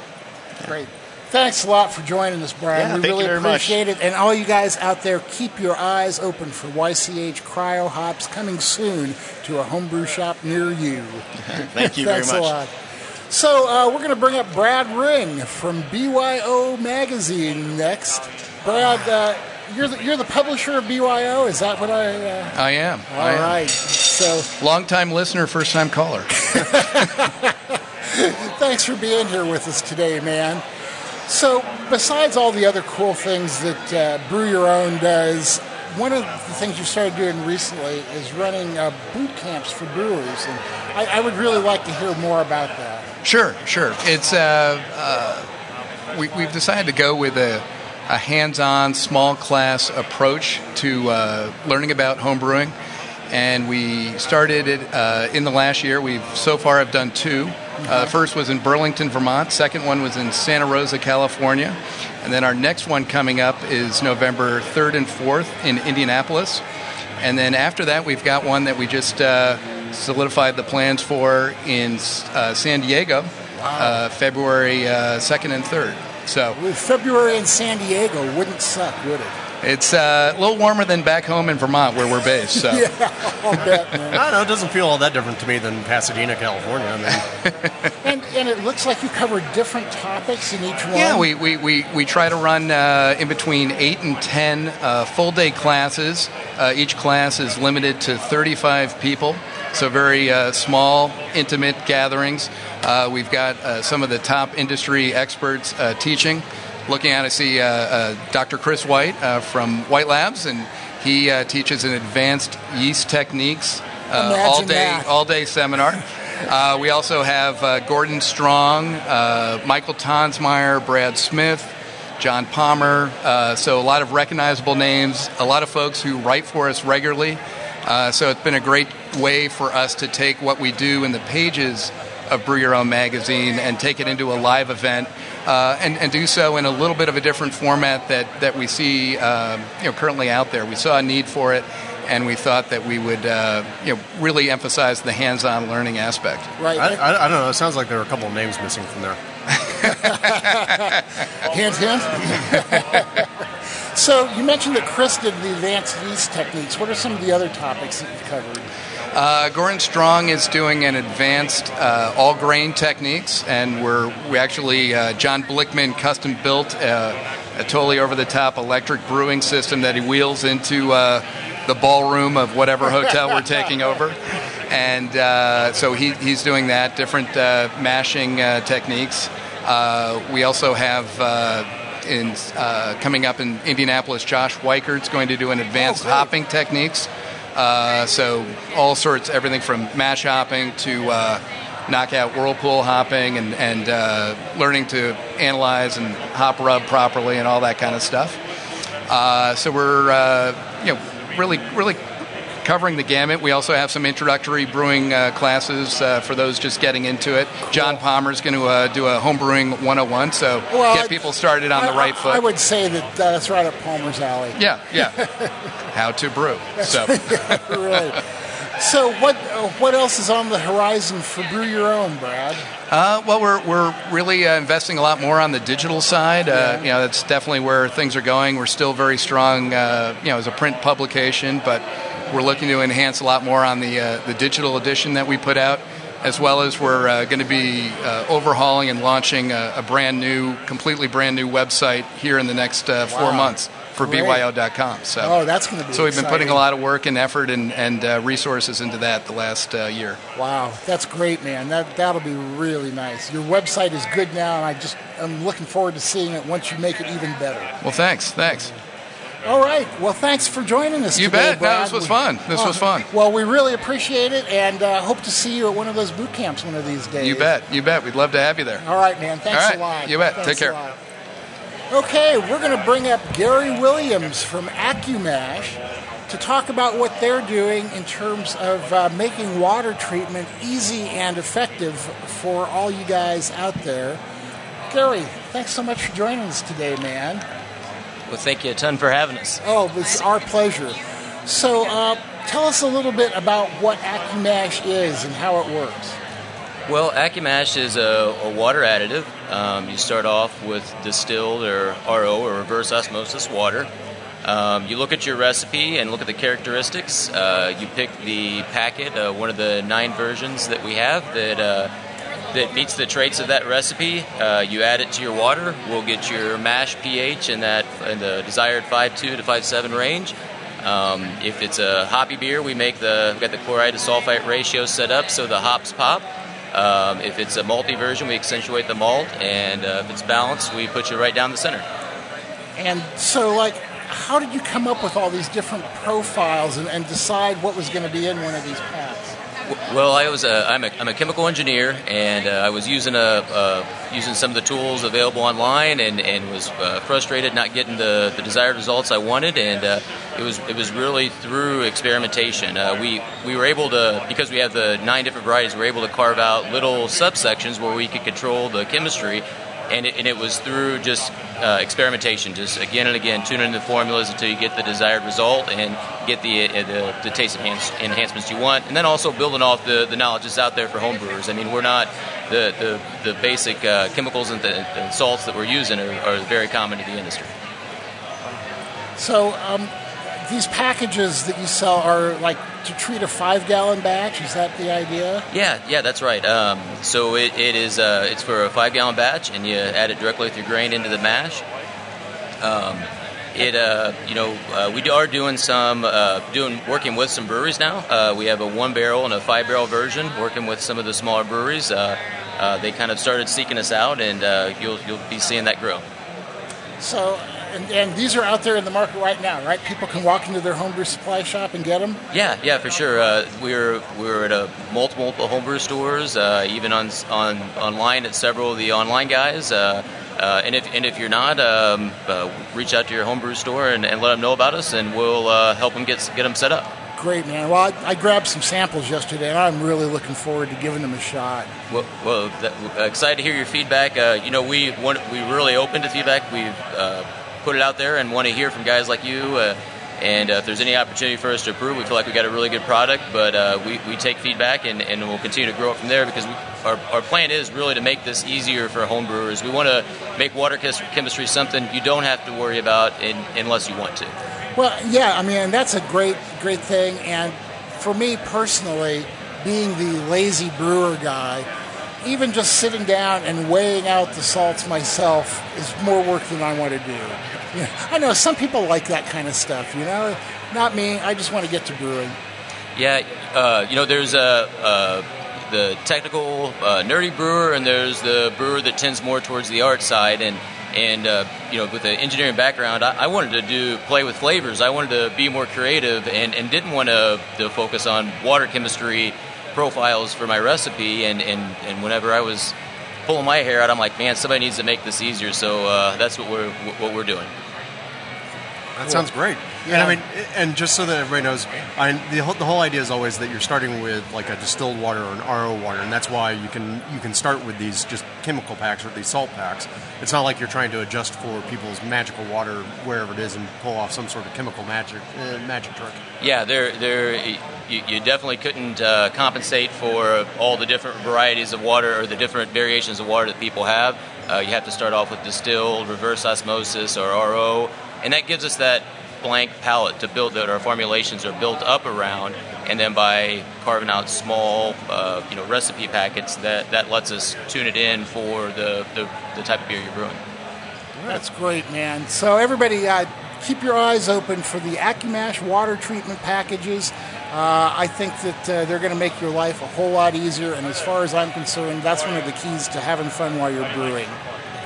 see. Great. Thanks a lot for joining us, Brian. Yeah, we thank you really very much. appreciate it. And all you guys out there, keep your eyes open for YCH Cryo Hops coming soon to a homebrew shop near you. <laughs> Thank you very Thanks much. a lot. So uh, we're going to bring up Brad Ring from BYO Magazine next. Brad, uh, you're the, you're the publisher of BYO. Is that what I? Uh, I am. all I am. So Long time listener, first time caller. <laughs> thanks for being here with us today, man. So, besides all the other cool things that uh, Brew Your Own does, one of the things you started doing recently is running uh, boot camps for brewers, and I, I would really like to hear more about that. Sure, sure. It's uh, uh, we, we've decided to go with a, a hands-on, small class approach to uh, learning about home brewing, and we started it uh, in the last year. We've so far have done two. Uh, the first was in Burlington, Vermont. Second one was in Santa Rosa, California, and then our next one coming up is November 3rd and 4th in Indianapolis. And then after that, we've got one that we just uh, solidified the plans for in uh, San Diego, uh, February uh, 2nd and 3rd. So With February in San Diego wouldn't suck, would it? It's uh, a little warmer than back home in Vermont where we're based. So <laughs> Yeah, I'll bet, man. I don't know. It doesn't feel all that different to me than Pasadena, California. I mean, <laughs> And, and it looks like you cover different topics in each one. Yeah, we, we, we, we try to run uh, in between 8 and 10 uh, full day classes. Uh, each class is limited to 35 people, so very uh, small, intimate gatherings. Uh, we've got uh, some of the top industry experts uh, teaching. Looking at, I see uh, uh, Dr. Chris White uh, from White Labs, and he uh, teaches an advanced yeast techniques uh, all day that. all day seminar. <laughs> Uh, we also have uh, Gordon Strong, uh, Michael Tonsmeire, Brad Smith, John Palmer. Uh, so a lot of recognizable names, a lot of folks who write for us regularly. Uh, so it's been a great way for us to take what we do in the pages of Brew Your Own magazine and take it into a live event. Uh, and, and do so in a little bit of a different format that, that we see um, you know, currently out there. We saw a need for it, and we thought that we would uh, you know, really emphasize the hands-on learning aspect. right. I, I, I don't know. It sounds like there are a couple of names missing from there. <laughs> Hint, hint. <laughs> so you mentioned that Chris did the advanced yeast techniques. What are some of the other topics that you've covered? Uh, Gordon Strong is doing an advanced uh, all grain techniques, and we're we actually uh, John Blichmann custom built uh, a totally over the top electric brewing system that he wheels into uh, the ballroom of whatever hotel we're taking <laughs> over, and uh, so he, he's doing that different uh, mashing uh, techniques. Uh, we also have. Uh, in uh, coming up in Indianapolis, Josh Weikert's going to do an advanced Oh, hopping techniques. Uh, so all sorts, everything from mash hopping to uh, knockout whirlpool hopping, and and uh, learning to analyze and hop rub properly and all that kind of stuff. Uh, so we're uh, you know really really covering the gamut. We also have some introductory brewing uh, classes uh, for those just getting into it. John Palmer is going to uh, do a home brewing 101, so Well, get people started on I- the right I- foot. I would say that uh, that's right up Palmer's alley. yeah, yeah. <laughs> How to brew. So <laughs> right. So what uh, what else is on the horizon for Brew Your Own, Brad? Uh, well, we're, we're really uh, investing a lot more on the digital side. Uh, you know, that's definitely where things are going. We're still very strong, uh, you know, as a print publication, but we're looking to enhance a lot more on the uh, the digital edition that we put out, as well as we're uh, going to be uh, overhauling and launching a, a brand new, completely brand new website here in the next uh, four months for Great. BYO.com. So, Oh, that's gonna be so we've been putting a lot of work and effort and, and uh, resources into that the last uh, year. Wow, that's great, man. That that'll be really nice. Your website is good now, and I just I'm looking forward to seeing it once you make it even better. Well, thanks, thanks. All right. Well, thanks for joining us. Today. You today, bet. No, this was fun. This Oh, was fun. Well, we really appreciate it, and uh, hope to see you at one of those boot camps one of these days. You bet. You bet. We'd love to have you there. All right, man. Thanks All right. a lot. You bet. Thanks Take care. Okay, we're going to bring up Gary Williams from AccuMash to talk about what they're doing in terms of uh, making water treatment easy and effective for all you guys out there. Gary, thanks so much for joining us today, man. Well, thank you a ton for having us. Oh, it's our pleasure. So, uh, tell us a little bit about what AccuMash is and how it works. Well, AccuMash is a, a water additive. Um, you start off with distilled or RO or reverse osmosis water. Um, you look at your recipe and look at the characteristics. Uh, you pick the packet, uh, one of the nine versions that we have that uh, that meets the traits of that recipe. Uh, you add it to your water. We'll get your mash pH in that in the desired 5.2 to 5.7 range. Um, if it's a hoppy beer, we make the we've got the chloride to sulfite ratio set up so the hops pop. Um, if it's a malty version, we accentuate the malt, and uh, if it's balanced, we put you right down the center. And so, like, how did you come up with all these different profiles and, and decide what was going to be in one of these packs? Well, I was a, I'm, a, I'm a chemical engineer, and uh, I was using a uh, using some of the tools available online, and, and was uh, frustrated not getting the, the desired results I wanted, and uh, it was it was really through experimentation. Uh, we we were able to because we have the nine different varieties, we were able to carve out little subsections where we could control the chemistry. And it, and it was through just uh, experimentation, just again and again, tuning the formulas until you get the desired result and get the uh, the, the taste enhance, enhancements you want, and then also building off the, the knowledge that's out there for homebrewers. I mean, we're not the the, the basic uh, chemicals and, the, salts that we're using are, are very common to the industry. So, um, these packages that you sell are like to treat a five gallon batch? Is that the idea? Yeah, yeah, that's right. Um, so it, it is uh, it's for a five gallon batch, and you add it directly with your grain into the mash. Um, it uh, you know uh, we are doing some uh, doing working with some breweries now. Uh, we have a one barrel and a five barrel version working with some of the smaller breweries. Uh, uh, they kind of started seeking us out, and uh, you'll you'll be seeing that grow. So, and, and these are out there in the market right now, right? People can walk into their homebrew supply shop and get them. Yeah, yeah, for sure. Uh, we're we're at a multiple homebrew stores, uh, even on on online at several of the online guys. Uh, uh, and if and if you're not, um, uh, reach out to your homebrew store and, and let them know about us, and we'll uh, help them get get them set up. Great, man. Well, I, I grabbed some samples yesterday, and I'm really looking forward to giving them a shot. Well, well that, excited to hear your feedback. Uh, you know, we want, we really open to feedback. We've uh, put it out there and want to hear from guys like you. Uh, and uh, if there's any opportunity for us to improve, we feel like we got a really good product. But uh, we, we take feedback and, and we'll continue to grow it from there because we, our, our plan is really to make this easier for home brewers. We want to make water chemistry something you don't have to worry about in, unless you want to. Well, yeah, I mean, that's a great, great thing. And for me personally, being the lazy brewer guy, even just sitting down and weighing out the salts myself is more work than I want to do. Yeah, <laughs> I know some people like that kind of stuff, you know. Not me. I just want to get to brewing. Yeah, uh, you know, there's a, uh, the technical uh, nerdy brewer, and there's the brewer that tends more towards the art side. And And uh, you know, with the engineering background, I, I, wanted to do play with flavors. I wanted to be more creative, and, and didn't want to, to focus on water chemistry profiles for my recipe. And, and, and whenever I was pulling my hair out, I'm like, man, somebody needs to make this easier. So uh, that's what we're what we're doing. That sounds great. Yeah. And I mean, and just so that everybody knows, I, the whole, the whole idea is always that you're starting with like a distilled water or an RO water, and that's why you can you can start with these just chemical packs or these salt packs. It's not like you're trying to adjust for people's magical water wherever it is and pull off some sort of chemical magic uh, magic trick. Yeah, there there you, you definitely couldn't uh, compensate for all the different varieties of water or the different variations of water that people have. Uh, you have to start off with distilled, reverse osmosis, or RO, and that gives us that blank palette to build that our formulations are built up around, and then by carving out small, uh, you know, recipe packets, that, that lets us tune it in for the, the, the type of beer you're brewing. That's great, man. So everybody, uh, keep your eyes open for the AccuMash water treatment packages. Uh, I think that uh, they're going to make your life a whole lot easier, and as far as I'm concerned, that's one of the keys to having fun while you're brewing.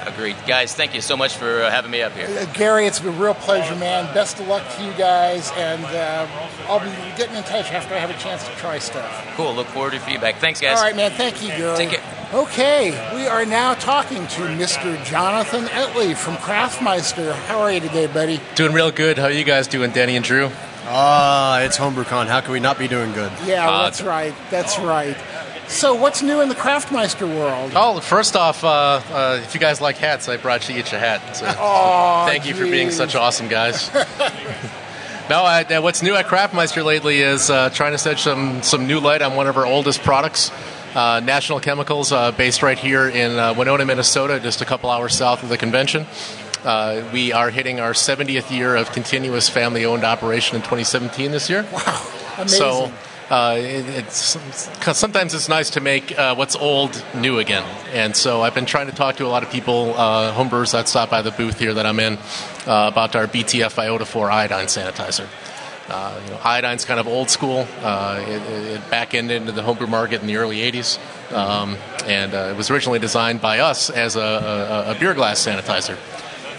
Agreed. Guys, thank you so much for uh, having me up here. Uh, Gary, it's been a real pleasure, man. Best of luck to you guys, and uh, I'll be getting in touch after I have a chance to try stuff. Cool. Look forward to your feedback. Thanks, guys. All right, man. Thank you, Gary. Take care. Okay, we are now talking to Mr. Jonathan Etley from Craftmeister. How are you today, buddy? Doing real good. How are you guys doing, Danny and Drew? Ah, it's HomebrewCon. How can we not be doing good? Yeah, uh, that's right. That's right. So, what's new in the Craftmeister world? Oh, first off, uh, uh, if you guys like hats, I brought you each a hat. So <laughs> oh, thank you for being such awesome guys. <laughs> no, uh, what's new at Craftmeister lately is uh, trying to set some some new light on one of our oldest products. Uh, National Chemicals, uh, based right here in Winona, Minnesota, just a couple hours south of the convention. we are hitting our 70th year of continuous family-owned operation in 2017 this year. Wow, amazing. So uh, it, it's sometimes it's nice to make uh, what's old new again. And so I've been trying to talk to a lot of people, uh, homebrewers that stop by the booth here that I'm in, uh, about our BTF Iodophor iodine sanitizer. Uh, you know, iodine's kind of old school. Uh, it, it back ended into the homebrew market in the early 80s, um, and it was originally designed by us as a, a, a beer glass sanitizer.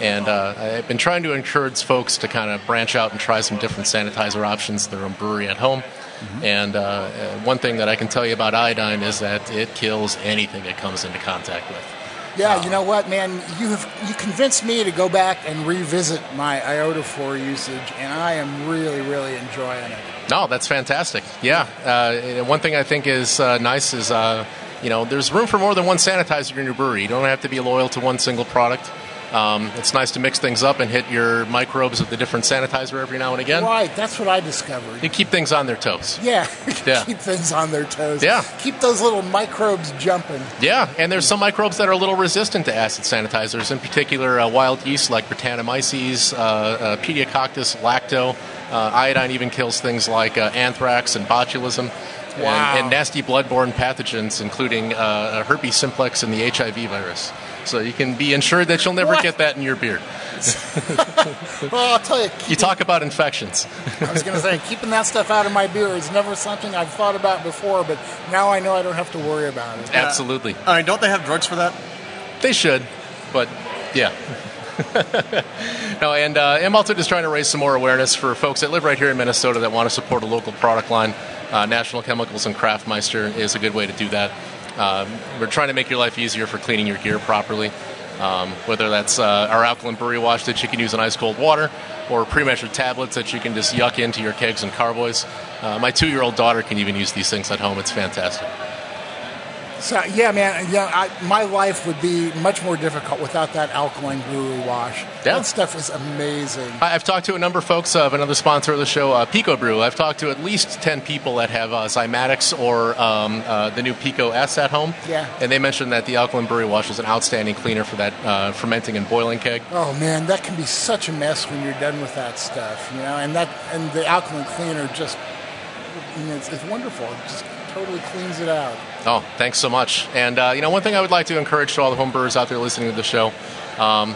And uh, I've been trying to encourage folks to kind of branch out and try some different sanitizer options their own brewery at home. Mm-hmm. And uh, uh, one thing that I can tell you about iodine is that it kills anything it comes into contact with. Yeah, you know what, man? You have you convinced me to go back and revisit my iodophor usage, and I am really, really enjoying it. No, that's fantastic. Yeah, uh, one thing I think is uh, nice is uh, you know there's room for more than one sanitizer in your brewery. You don't have to be loyal to one single product. Um, it's nice to mix things up and hit your microbes with a different sanitizer every now and again. Right, that's what I discovered. You keep things on their toes. Yeah, <laughs> yeah. keep things on their toes. Yeah. Keep those little microbes jumping. Yeah, and there's some microbes that are a little resistant to acid sanitizers, in particular uh, wild yeast like Brettanomyces, uh, uh, Pediococcus, lacto. Uh, iodine even kills things like uh, anthrax and botulism. Wow. And, and, nasty bloodborne pathogens, including uh, herpes simplex and the HIV virus. So you can be ensured that you'll never what? get that in your beer. <laughs> well, I'll tell you. You talk about infections. I was going to say, keeping that stuff out of my beer is never something I've thought about before, but now I know I don't have to worry about it. Absolutely. Uh, I mean, don't they have drugs for that? They should, but yeah. <laughs> no, and uh, I'm also just trying to raise some more awareness for folks that live right here in Minnesota that want to support a local product line. Uh, National Chemicals and Craftmeister is a good way to do that. Um, we're trying to make your life easier for cleaning your gear properly. Um, whether that's uh, our alkaline brewery wash that you can use in ice cold water, or pre-measured tablets that you can just yuck into your kegs and carboys. Uh, my two-year-old daughter can even use these things at home. It's fantastic. So yeah, man, yeah, I, my life would be much more difficult without that alkaline brewery wash. Yeah. That stuff is amazing. I, have talked to a number of folks of another sponsor of the show, uh, Pico Brew. I've talked to at least ten people that have uh, Zymatics or um, uh, the new Pico S at home. Yeah. And they mentioned that the alkaline brewery wash is an outstanding cleaner for that uh, fermenting and boiling keg. Oh man, that can be such a mess when you're done with that stuff, you know. And that and the alkaline cleaner just, you know, it's, it's wonderful. It just totally cleans it out. Oh, thanks so much. And uh, you know, one thing I would like to encourage to all the homebrewers out there listening to the show. Um,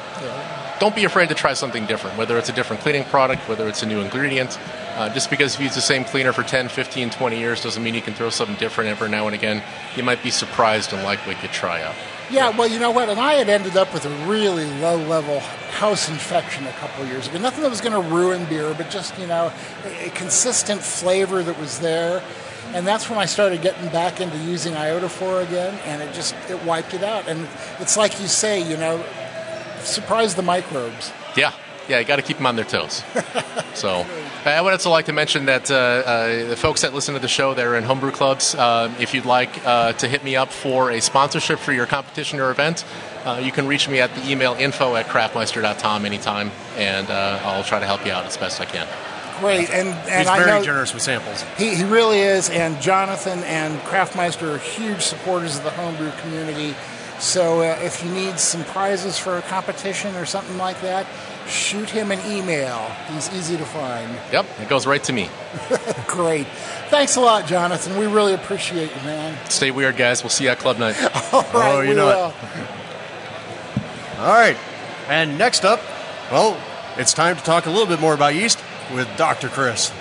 don't be afraid to try something different, whether it's a different cleaning product, whether it's a new ingredient. Uh, just because you use the same cleaner for 10, 15, 20 years doesn't mean you can throw something different every now and again. You might be surprised and like what you try out. Yeah, well, you know what? And I had ended up with a really low level house infection a couple years ago. Nothing that was going to ruin beer, but just, you know, a consistent flavor that was there. And that's when I started getting back into using iodophor again, and it just it wiped it out. And it's like you say, you know, surprise the microbes. Yeah, yeah, you got to keep them on their toes. <laughs> so, I would also like to mention that uh, uh, the folks that listen to the show, they're in homebrew clubs. Uh, if you'd like uh, to hit me up for a sponsorship for your competition or event, uh, you can reach me at the email info at craftmeister.com anytime, and uh, I'll try to help you out as best I can. Great, and and He's I very know generous with samples. He, he really is, and Jonathan and Craftmeister are huge supporters of the homebrew community. So uh, if you need some prizes for a competition or something like that, shoot him an email. He's easy to find. Yep, it goes right to me. <laughs> Great. Thanks a lot, Jonathan. We really appreciate you, man. Stay weird, guys. We'll see you at club night. <laughs> All right, Oh, you we know it. will. All right. And next up, well, it's time to talk a little bit more about yeast with Dr. Chris.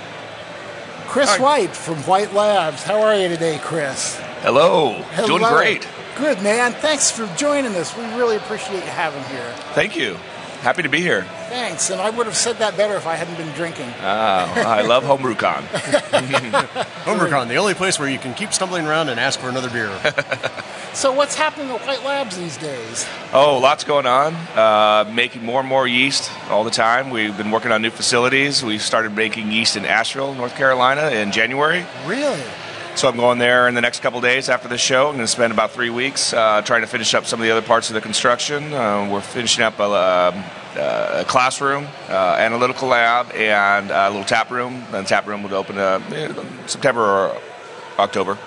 Chris White from White Labs. How are you today, Chris? Hello. Doing great. Good, man. Thanks for joining us. We really appreciate you having here. Thank you. Happy to be here. Thanks. And I would have said that better if I hadn't been drinking. Oh, I love HomebrewCon. <laughs> HomebrewCon, the only place where you can keep stumbling around and ask for another beer. <laughs> So what's happening at White Labs these days? Oh, lots going on. Uh, making more and more yeast all the time. We've been working on new facilities. We started making yeast in Asheville, North Carolina in January. Really? So I'm going there in the next couple days after the show. I'm going to spend about three weeks uh, trying to finish up some of the other parts of the construction. Uh, we're finishing up a, um, uh, a classroom, uh, analytical lab, and a little tap room. The tap room would open uh, in September or October.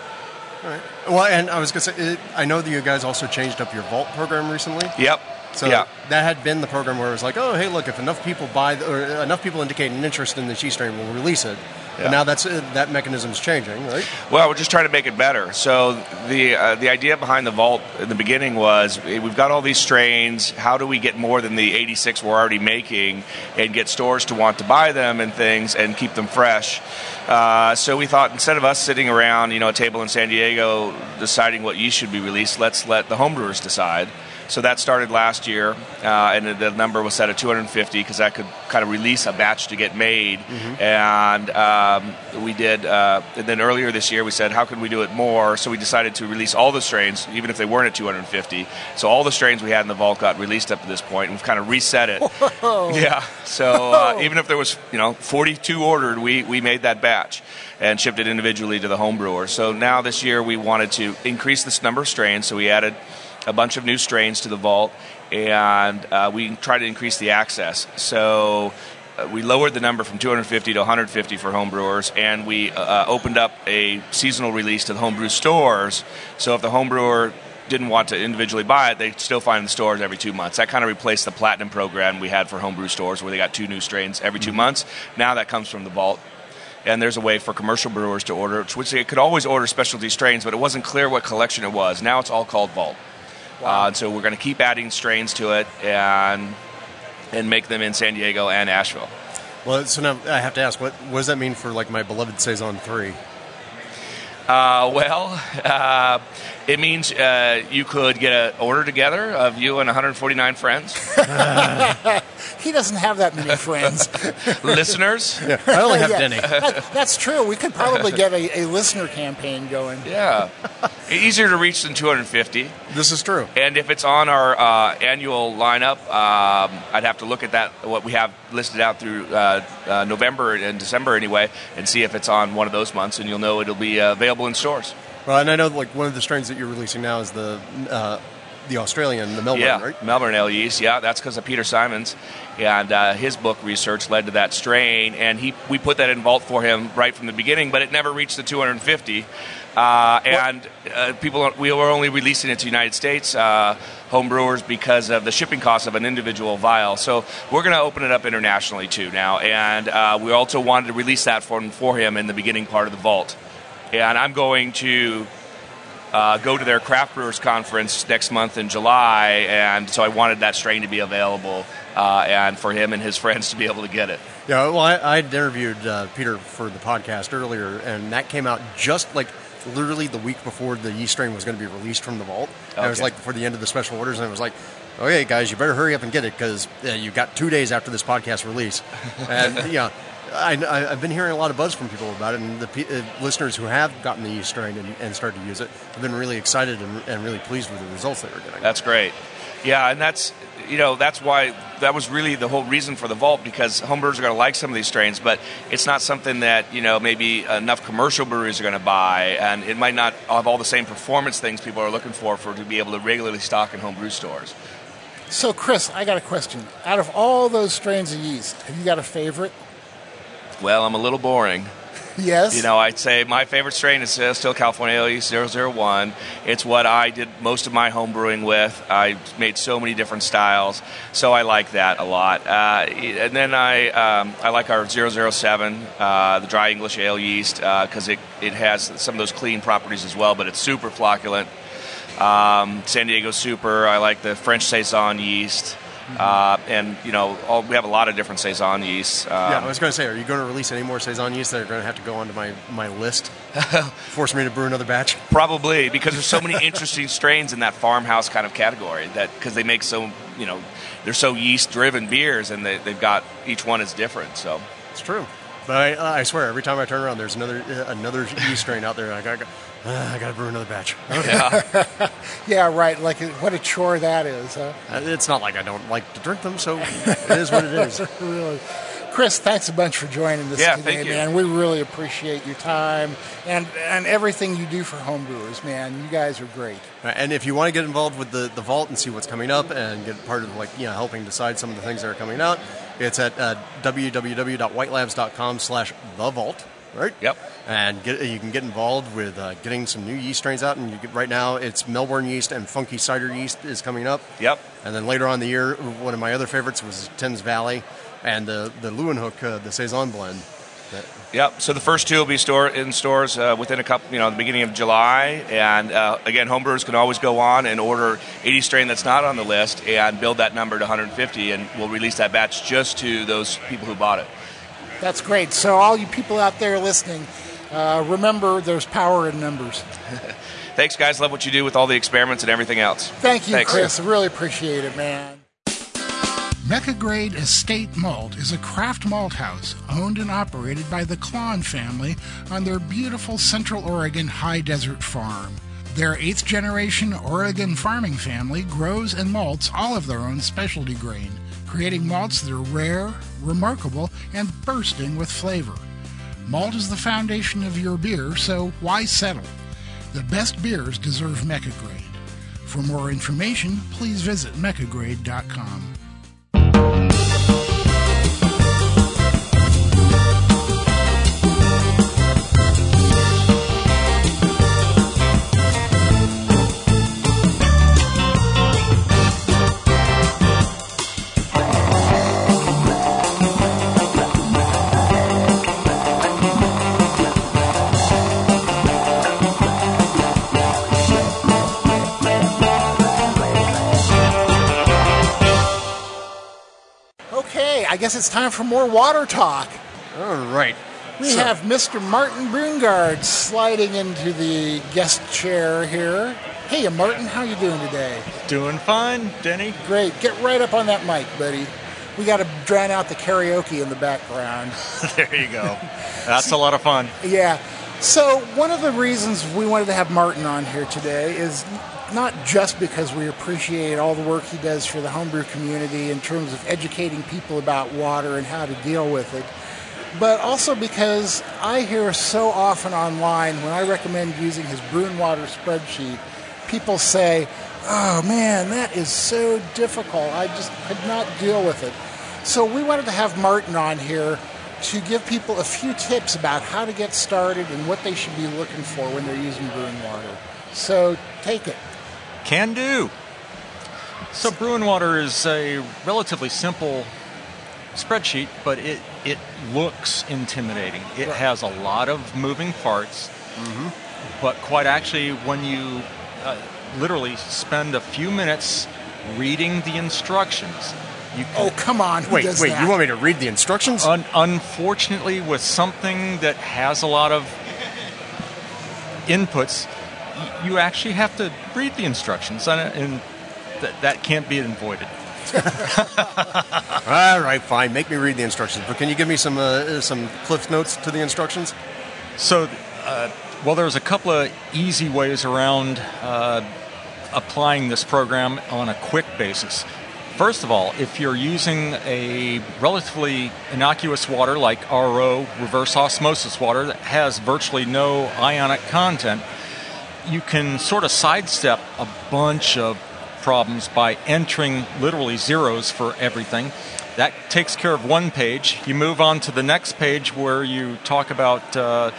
All right. Well, and I was going to say, it, I know that you guys also changed up your vault program recently. Yep. So Yeah. that had been the program where it was like, oh, hey, look, if enough people buy, the, or enough people indicate an interest in the cheese strain, we'll release it. Yeah. But now that's uh, that mechanism's changing, right? Well, we're just trying to make it better. So the uh, the idea behind the vault in the beginning was eh, we've got all these strains. How do we get more than the 86 we're already making and get stores to want to buy them and things and keep them fresh? Uh, so we thought instead of us sitting around, you know, a table in San Diego deciding what yeast should be released, let's let the homebrewers decide. So that started last year, uh, and the number was set at 250 because that could kind of release a batch to get made. And um, we did. Uh, and then earlier this year, we said, how can we do it more? So we decided to release all the strains, even if they weren't at 250. So all the strains we had in the vault got released up to this point, and we've kind of reset it. <laughs> Yeah. So uh, even if there was, you know, 42 ordered, we, we made that batch and shipped it individually to the home brewer. So now this year we wanted to increase this number of strains, so we added a bunch of new strains to the vault, and uh, we tried to increase the access. So uh, we lowered the number from 250 to 150 for homebrewers, and we uh, opened up a seasonal release to the homebrew stores. So if the homebrewer didn't want to individually buy it, they still find in the stores every two months. That kind of replaced the platinum program we had for homebrew stores, where they got two new strains every 2 months. Now that comes from the vault. And there's a way for commercial brewers to order, which they could always order specialty strains, but it wasn't clear what collection it was. Now it's all called Vault. Uh, and so we're going to keep adding strains to it and and make them in San Diego and Asheville. Well, so now I have to ask, what, what does that mean for like my beloved saison three? Uh, well, <laughs> uh, it means uh, you could get an order together of you and 149 friends, <laughs> he doesn't have that many friends. <laughs> listeners. Yeah, I only have Yeah, Denny. that- that's true. We could probably get a, a listener campaign going. Yeah, easier to reach than 250. This is true. And if it's on our uh, annual lineup, um, I'd have to look at that what we have listed out through uh, uh, November and December anyway, and see if it's on one of those months, and you'll know it'll be uh, available in stores. Well, and I know like one of the strains that you're releasing now is the uh, the Australian, the Melbourne, yeah, right? Melbourne ale yeast. Yeah, that's because of Peter Symons, and uh, his book research led to that strain, and he we put that in vault for him right from the beginning, but it never reached the 250. Uh, and uh, people, we were only releasing it to United States uh, home brewers because of the shipping cost of an individual vial. So we're going to open it up internationally too now, and uh, we also wanted to release that for for him in the beginning part of the vault. And I'm going to uh, go to their craft brewers conference next month in July, and so I wanted that strain to be available uh, and for him and his <laughs> friends to be able to get it. Yeah, well, I, I'd interviewed uh, Peter for the podcast earlier, and that came out just like literally the week before the yeast strain was going to be released from the vault. And It was like for the end of the special orders, and it was like, okay, guys, you better hurry up and get it because uh, you got two days after this podcast release. And <laughs> yeah, I, I, I've been hearing a lot of buzz from people about it, and the pe- uh, listeners who have gotten the yeast strain and, and started to use it have been really excited and, and really pleased with the results they were getting. That's great. Yeah, and that's you know that's why that was really the whole reason for the vault because homebrewers are going to like some of these strains, but it's not something that you know maybe enough commercial breweries are going to buy, and it might not have all the same performance things people are looking for for to be able to regularly stock in homebrew stores. So, Chris, I got a question. Out of all those strains of yeast, have you got a favorite? Well, I'm a little boring. Yes. You know, I'd say my favorite strain is uh, still California Ale Yeast 001. It's what I did most of my home brewing with. I made so many different styles, so I like that a lot. Uh, and then I um, I like our 007, uh, the dry English ale yeast, because it, it has some of those clean properties as well, but it's super flocculent. Um, San Diego Super, I like the French Saison yeast. Uh, and you know, all, we have a lot of different saison yeasts. Um, yeah, I was going to say, are you going to release any more saison yeast that are going to have to go onto my, my list? <laughs> Force me to brew another batch? Probably because there's so many <laughs> interesting strains in that farmhouse kind of category that because they make so you know they're so yeast driven beers and they, they've got each one is different. So it's true. But I, I swear, every time I turn around, there's another uh, another yeast strain out there. I got uh, I got to brew another batch. yeah, <laughs> <laughs> yeah, right. Like what a chore that is. Huh? Uh, It's not like I don't like to drink them, so it is what it is. <laughs> really. Chris, thanks a bunch for joining us Yeah, today, thank you. man. We really appreciate your time and and everything you do for homebrewers, man. You guys are great. Uh, And if you want to get involved with the, the vault and see what's coming up and get part of like you know helping decide some of the things that are coming out, it's at uh, www.whitelabs.com slash the vault. Right. Yep. And get, you can get involved with uh, getting some new yeast strains out. And you get, right now, it's Melbourne yeast and Funky Cider yeast is coming up. Yep. And then later on in the year, one of my other favorites was Thames Valley and the the Leeuwenhoek, uh, the saison blend. That, Yep. So the first two will be store in stores uh, within a couple, you know, the beginning of July. And uh, again, homebrewers can always go on and order 80 strain that's not on the list and build that number to 150, and we'll release that batch just to those people who bought it. That's great. So all you people out there listening, uh, remember there's power in numbers. <laughs> Thanks, guys. Love what you do with all the experiments and everything else. Thank you, Thanks. Chris. Really appreciate it, man. Mecca Grade Estate Malt is a craft malt house owned and operated by the Klann family on their beautiful Central Oregon high desert farm. Their eighth generation Oregon farming family grows and malts all of their own specialty grain, creating malts that are rare, remarkable, and bursting with flavor. Malt is the foundation of your beer, so why settle? The best beers deserve Mecca Grade. For more information, please visit meccagrade.com. it's time for more water talk. All right. We So- have Mr. Martin Brungard sliding into the guest chair here. Hey, Martin, how you doing today? Doing fine, Denny. Great. Get right up on that mic, buddy. We got to drown out the karaoke in the background. <laughs> there you go. That's a lot of fun. Yeah. So, one of the reasons we wanted to have Martin on here today is not just because we appreciate all the work he does for the homebrew community in terms of educating people about water and how to deal with it, but also because I hear so often online when I recommend using his Bru'n Water spreadsheet, people say, Oh man, that is so difficult. I just could not deal with it. So we wanted to have Martin on here to give people a few tips about how to get started and what they should be looking for when they're using brewing water. So take it. Can do. So, Bru'n Water is a relatively simple spreadsheet, but it, it looks intimidating. It has a lot of moving parts, but quite actually, when you uh, literally spend a few minutes reading the instructions, you can, Oh, come on. Who Wait, wait, that? you want me to read the instructions? Un- unfortunately, with something that has a lot of inputs, you actually have to read the instructions, and, and th- that can't be avoided. <laughs> All right, fine. Make me read the instructions. But can you give me some uh, some cliff notes to the instructions? So, uh, well, there's a couple of easy ways around uh, applying this program on a quick basis. First of all, if you're using a relatively innocuous water like RO, reverse osmosis water, that has virtually no ionic content, you can sort of sidestep a bunch of problems by entering literally zeros for everything. That takes care of one page. You move on to the next page where you talk about uh,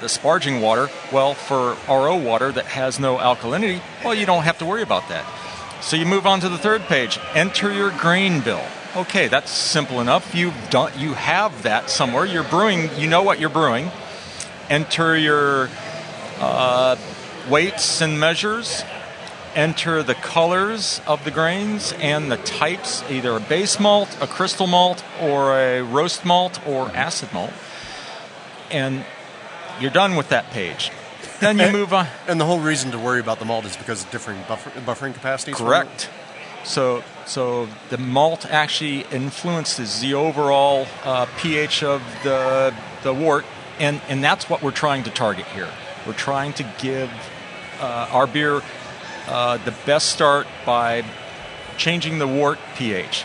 the sparging water. Well, for RO water that has no alkalinity, well, you don't have to worry about that. So you move on to the third page. Enter your grain bill. Okay, that's simple enough. You don't you have that somewhere. You're brewing. You know what you're brewing. Enter your uh, weights and measures. Enter the colors of the grains and the types, either a base malt, a crystal malt, or a roast malt, or acid malt. And you're done with that page. Then you <laughs> And- move on. And the whole reason to worry about the malt is because of differing buffer, buffering capacities. Correct. So, so the malt actually influences the overall uh, pH of the the wort, and and that's what we're trying to target here. We're trying to give uh, our beer uh, the best start by changing the wort pH.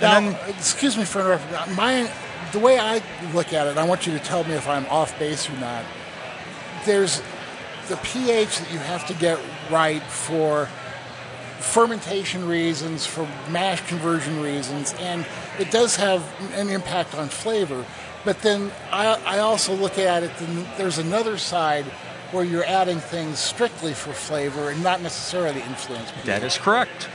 Now, excuse me for interrupting. My, the way I look at it, I want you to tell me if I'm off base or not. There's the pH that you have to get right for fermentation reasons, for mash conversion reasons, and it does have an impact on flavor. But then I, I also look at it, and there's another side where you're adding things strictly for flavor and not necessarily influence pH. That is correct.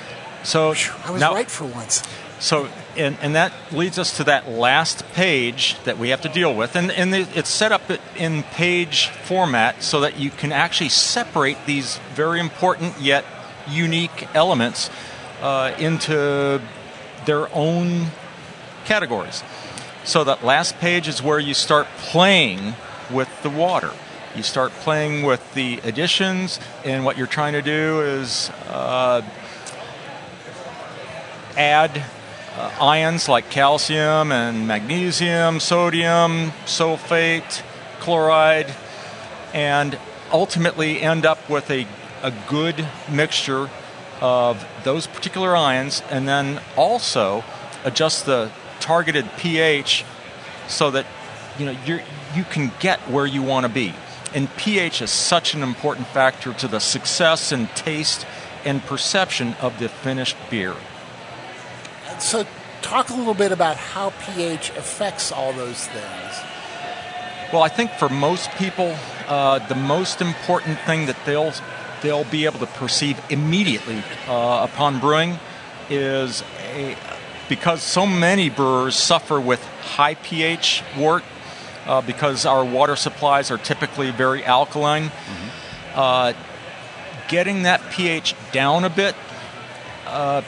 So I was now- right for once. So, and, and that leads us to that last page that we have to deal with. And, and it's set up in page format so that you can actually separate these very important yet unique elements uh, into their own categories. So, that last page is where you start playing with the water. You start playing with the additions, and what you're trying to do is uh, add uh, ions like calcium and magnesium, sodium, sulfate, chloride, and ultimately end up with a, a good mixture of those particular ions and then also adjust the targeted pH so that you know you you can get where you want to be. And pH is such an important factor to the success and taste and perception of the finished beer. So, talk a little bit about how pH affects all those things. Well, I think for most people, uh, the most important thing that they'll they'll be able to perceive immediately uh, upon brewing is a, because so many brewers suffer with high pH wort uh, because our water supplies are typically very alkaline. Uh, getting that pH down a bit, uh,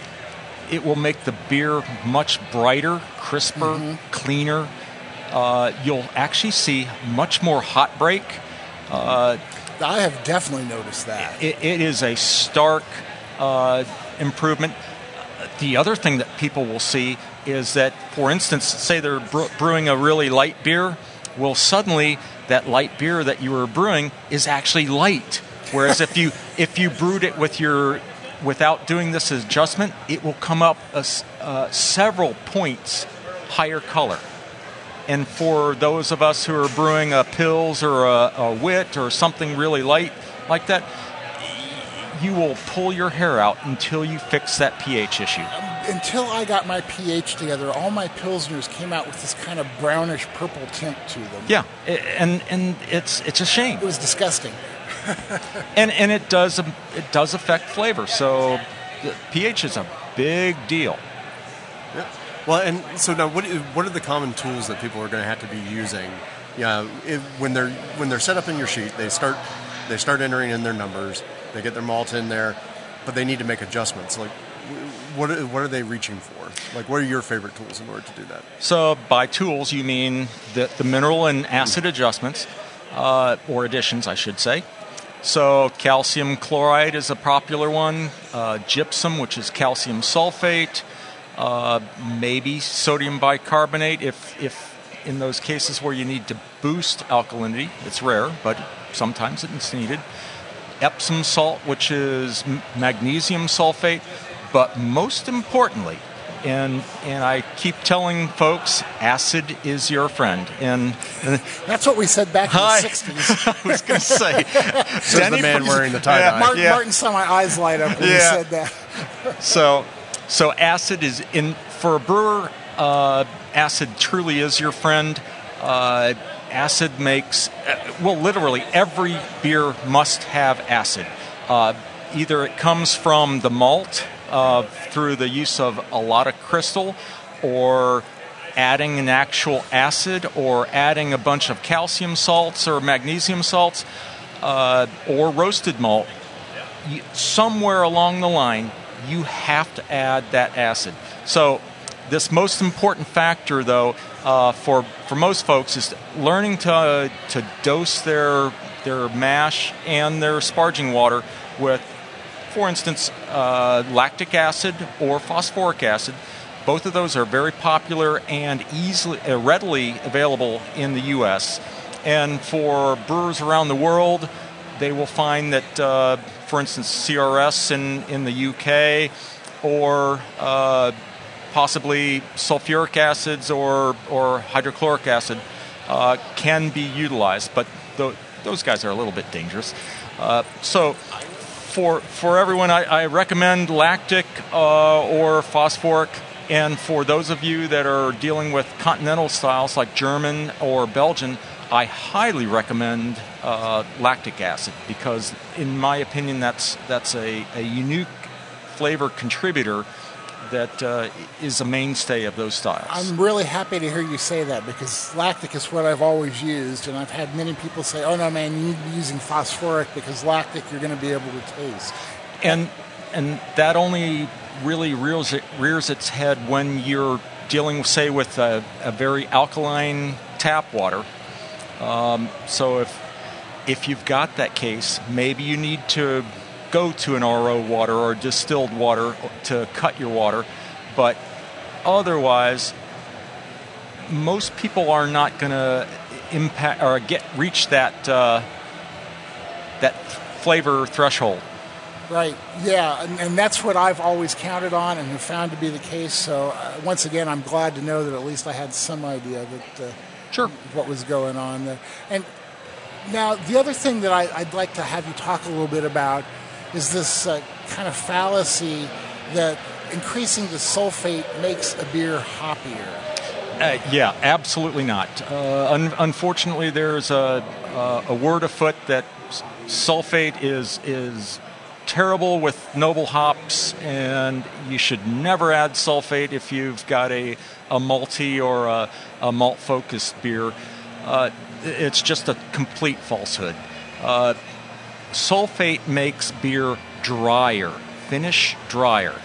it will make the beer much brighter, crisper, cleaner. Uh, you'll actually see much more hot break. Uh, I have definitely noticed that. it, it is a stark uh, improvement. The other thing that people will see is that, for instance, say they're brewing a really light beer, well, suddenly that light beer that you were brewing is actually light. Whereas if you <laughs> if you brewed it with your without doing this adjustment, it will come up a uh, several points higher color. And for those of us who are brewing a pills or a, a wit or something really light like that, you will pull your hair out until you fix that pH issue. Until I got my pH together, all my pilsners came out with this kind of brownish purple tint to them. Yeah, and and it's it's a shame. It was disgusting. <laughs> and and it does um, it does affect flavor. So the pH is a big deal. Yeah. Well, and so now, what what are the common tools that people are going to have to be using? Yeah, if, when they're when they're set up in your sheet, they start they start entering in their numbers. They get their malt in there, but they need to make adjustments. Like, wh- what are- what are they reaching for? Like, what are your favorite tools in order to do that? So by tools, you mean the, the mineral and acid adjustments. uh, or additions, I should say. So, calcium chloride is a popular one, uh, gypsum, which is calcium sulfate, uh, maybe sodium bicarbonate if, if in those cases where you need to boost alkalinity. It's rare, but sometimes it's needed. Epsom salt, which is magnesium sulfate, but most importantly, and and I keep telling folks, acid is your friend. And, and <laughs> That's what we said back in Hi. the 60s. <laughs> I was going to say, <laughs> Says the man wearing the tie-dye. Yeah, Martin, yeah. Martin saw my eyes light up when Yeah. he said that. So, so acid is in for a brewer. Uh, acid truly is your friend. Uh, acid makes uh, well, literally every beer must have acid. Uh, either it comes from the malt uh, through the use of a lot of crystal, or adding an actual acid, or adding a bunch of calcium salts or magnesium salts, uh, or roasted malt somewhere along the line, you have to add that acid. So, this most important factor, though, uh, for for most folks, is learning to to dose their their mash and their sparging water with, for instance, uh, lactic acid or phosphoric acid. Both of those are very popular and easily uh, readily available in the U.S. And for brewers around the world, they will find that, uh, for instance, CRS in, in the UK or uh, possibly sulfuric acids or, or hydrochloric acid uh, can be utilized, but tho- those guys are a little bit dangerous. Uh, so, for, for everyone, I, I recommend lactic uh, or phosphoric. And for those of you that are dealing with continental styles like German or Belgian, I highly recommend uh, lactic acid because, in my opinion, that's that's a, a unique flavor contributor that uh, is a mainstay of those styles. I'm really happy to hear you say that because lactic is what I've always used, and I've had many people say, "Oh no, man, you need to be using phosphoric because lactic you're going to be able to taste." and and that only really rears, it, rears its head when you're dealing, say, with a, a very alkaline tap water. Um, so if if you've got that case, maybe you need to go to an RO water or distilled water to cut your water, but otherwise, most people are not going to impact or get reach that uh, that flavor threshold. Right. Yeah, and, and that's what I've always counted on and have found to be the case. So uh, once again, I'm glad to know that at least I had some idea that uh, sure what was going on there. And now the other thing that I, I'd like to have you talk a little bit about is this uh, kind of fallacy that increasing the sulfate makes a beer hoppier. Uh, yeah, absolutely not. Uh, un- unfortunately, there's a, uh, a word afoot that sulfate is is terrible with noble hops, and you should never add sulfate if you've got a, a malty or a, a malt focused beer. Uh, it's just a complete falsehood. Uh, sulfate makes beer drier, finish drier,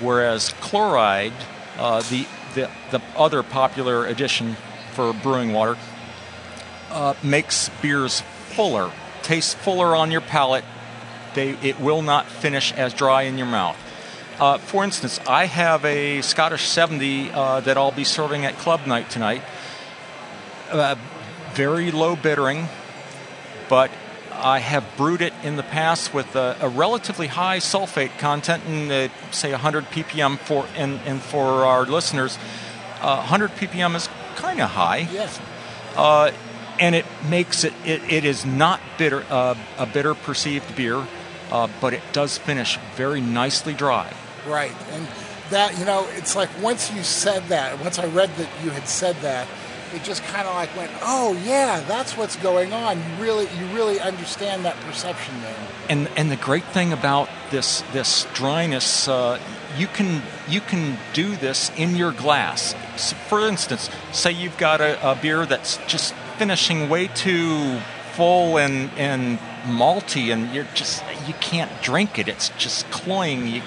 whereas chloride, uh, the, the the other popular addition for brewing water, uh, makes beers fuller, tastes fuller on your palate. They it will not finish as dry in your mouth. Uh, for instance, I have a Scottish 70 uh, that I'll be serving at club night tonight. Uh, very low bittering, but I have brewed it in the past with a, a relatively high sulfate content, in uh, say 100 ppm for and, and for our listeners, uh, 100 ppm is kind of high. Yes. Uh, and it makes it, it, it is not bitter, uh, a bitter perceived beer, uh, but it does finish very nicely dry. Right. And that, you know, it's like once you said that, once I read that you had said that, it just kind of like went, oh yeah, that's what's going on. You really, you really understand that perception there. And and the great thing about this this dryness, uh, you can you can do this in your glass. So for instance, say you've got a, a beer that's just finishing way too full and and malty, and you're just you can't drink it. It's just cloying. You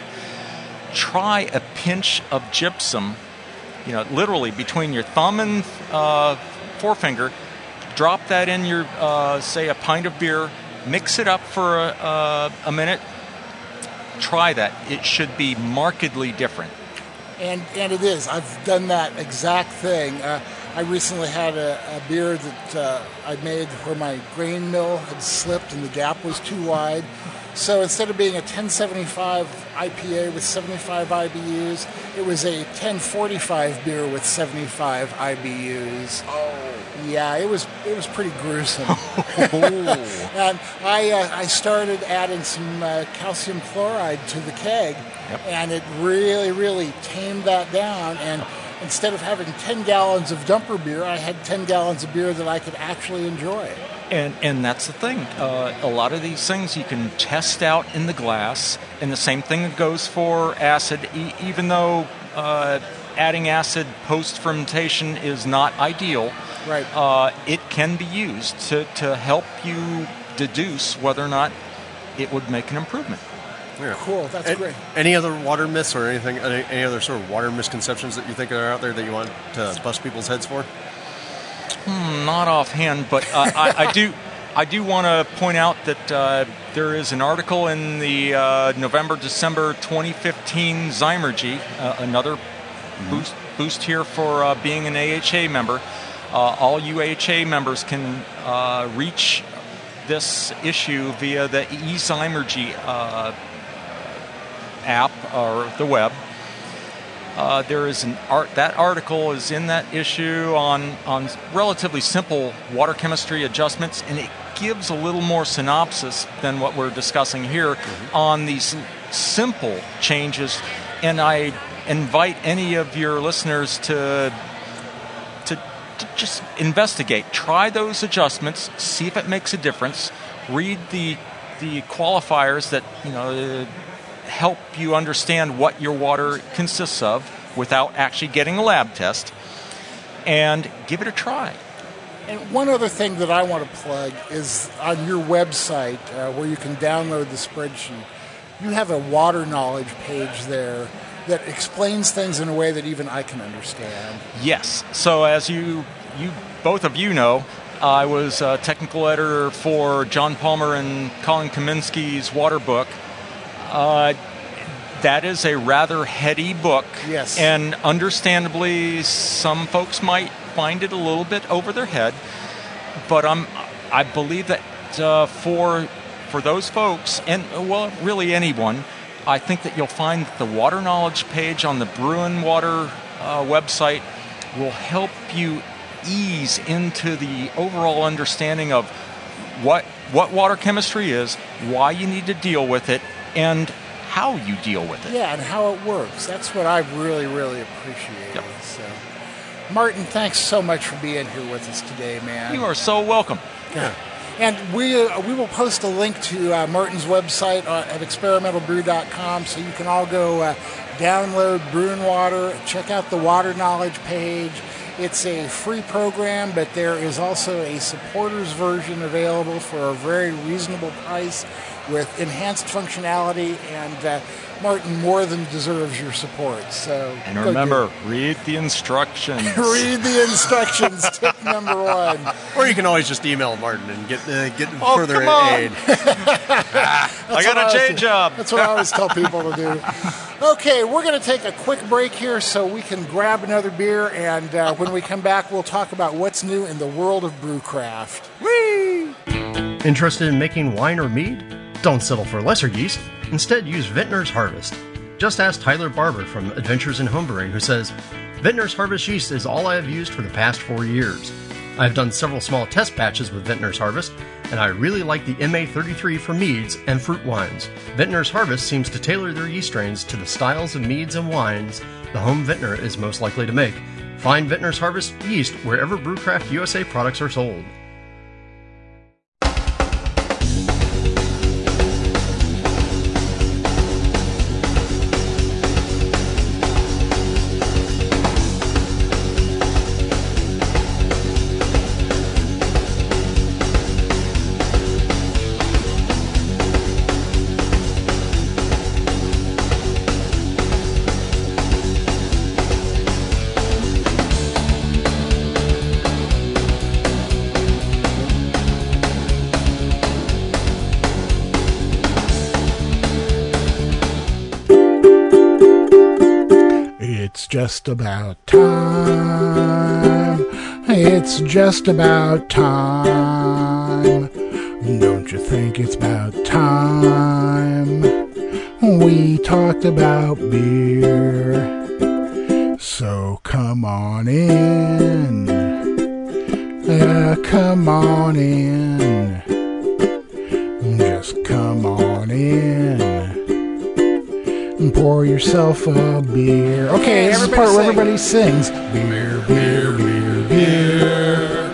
try a pinch of gypsum, you know, literally between your thumb and uh, forefinger. drop that in your, uh, say, a pint of beer, mix it up for a, a, a minute. Try that. It should be markedly different. And and it is. I've done that exact thing. Uh, I recently had a, a beer that uh, I made where my grain mill had slipped and the gap was too wide. So instead of being a 1075 IPA with 75 IBUs, it was a 1045 beer with 75 IBUs. Oh. Yeah, it was it was pretty gruesome. <laughs> and I uh, I started adding some uh, calcium chloride to the keg, Yep. and it really really tamed that down. And instead of having 10 gallons of dumper beer, I had 10 gallons of beer that I could actually enjoy. And and that's the thing. Uh, a lot of these things you can test out in the glass, and the same thing goes for acid. E- even though uh, adding acid post fermentation is not ideal, right? Uh, it can be used to to help you deduce whether or not it would make an improvement. Cool, that's A- great. Any other water myths or anything? Any, any other sort of water misconceptions that you think are out there that you want to bust people's heads for? Hmm, not offhand, but uh, I, I do. I do want to point out that uh, there is an article in the uh, November December 2015 Zymurgy, uh, another boost boost here for uh, being an AHA member. Uh, all AHA members can uh, reach this issue via the eZymurgy uh, app or the web. Uh, there is an art. That article is in that issue on on relatively simple water chemistry adjustments, and it gives a little more synopsis than what we're discussing here on these simple changes. And I invite any of your listeners to to, to just investigate, try those adjustments, see if it makes a difference. Read the the qualifiers that you know help you understand what your water consists of without actually getting a lab test, and give it a try. And one other thing that I want to plug is on your website uh, where you can download the spreadsheet. You have a water knowledge page there that explains things in a way that even I can understand. Yes. So as you you both of you know, I was a technical editor for John Palmer and Colin Kaminski's Water Book. Uh, that is a rather heady book. Yes. And understandably, some folks might find it a little bit over their head. But I'm, I believe that uh, for for those folks, and well, really anyone, I think that you'll find that the water knowledge page on the Bru'n Water uh, website will help you ease into the overall understanding of what what water chemistry is, why you need to deal with it, and how you deal with it. Yeah, and how it works. That's what I really, really appreciated. So, Martin, thanks so much for being here with us today, man. You are so welcome. Yeah. And we uh, we will post a link to uh, Martin's website uh, at experimentalbrew.com so you can all go uh, download Bru'n Water, check out the water knowledge page. It's a free program, but there is also a supporters version available for a very reasonable price with enhanced functionality. And uh, Martin more than deserves your support. So And go do remember, read the instructions. <laughs> Read the instructions. <laughs> Tip number one. Or you can always just email Martin and get uh, get Oh, further come on. aid. <laughs> I got a always J do. job. That's what I always tell people to do. Okay, we're going to take a quick break here so we can grab another beer, and uh, when we come back, we'll talk about what's new in the world of brewcraft. Interested in making wine or mead? Don't settle for lesser yeast. Instead, use Vintner's Harvest. Just ask Tyler Barber from Adventures in Homebrewing, who says, Vintner's Harvest yeast is all I have used for the past four years. I have done several small test batches with Vintner's Harvest, and I really like the MA33 for meads and fruit wines. Vintner's Harvest seems to tailor their yeast strains to the styles of meads and wines the home vintner is most likely to make. Find Vintner's Harvest yeast wherever Brewcraft USA products are sold. Just about time. It's just about time. Don't you think it's about time? We talked about beer. So come on in. Come on in. Just come on in. Pour yourself a beer. Okay, this is part where everybody sings. Beer, beer, beer, beer.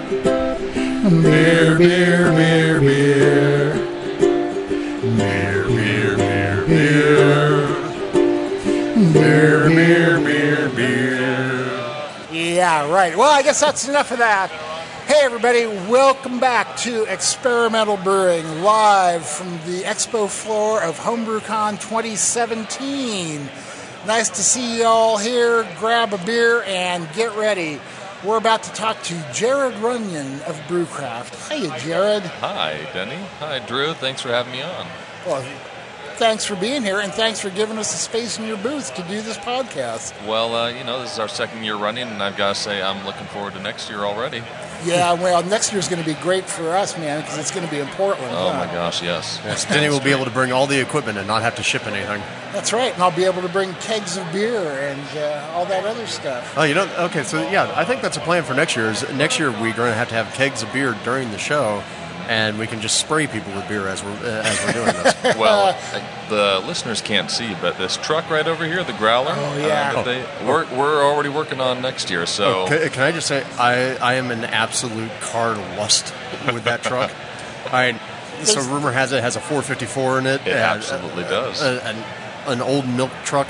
Beer, beer, beer, beer. Beer, beer, beer, beer. Beer, beer, beer, beer. Yeah, right. Well, I guess that's enough of that. Hey, everybody, welcome back to Experimental Brewing, live from the expo floor of HomebrewCon 2017. Nice to see you all here. Grab a beer and get ready. We're about to talk to Jared Runyon of Brewcraft. Hiya, Jared. Hi, Denny. Hi, Drew. Thanks for having me on. Well, thanks for being here, and thanks for giving us the space in your booth to do this podcast. Well, uh, you know, this is our second year running, and I've got to say, I'm looking forward to next year already. Yeah, well, next year's going to be great for us, man, because it's going to be in Portland. Oh huh? my gosh, yes. Yes, Denny will be able to bring all the equipment and not have to ship anything. That's right, and I'll be able to bring kegs of beer and uh, all that other stuff. Oh, you know, okay, so yeah, I think that's a plan for next year. Is next year we're going to have to have kegs of beer during the show, and we can just spray people with beer as we're uh, as we're doing this. <laughs> well, uh, the listeners can't see, but this truck right over here, the Growler, Oh, yeah. uh, that they, we're, we're already working on next year. So Oh, can, can I just say I, I am an absolute car lust with that truck. <laughs> I so rumor has it has a 454 in it. It and, absolutely does. a- an, an old milk truck.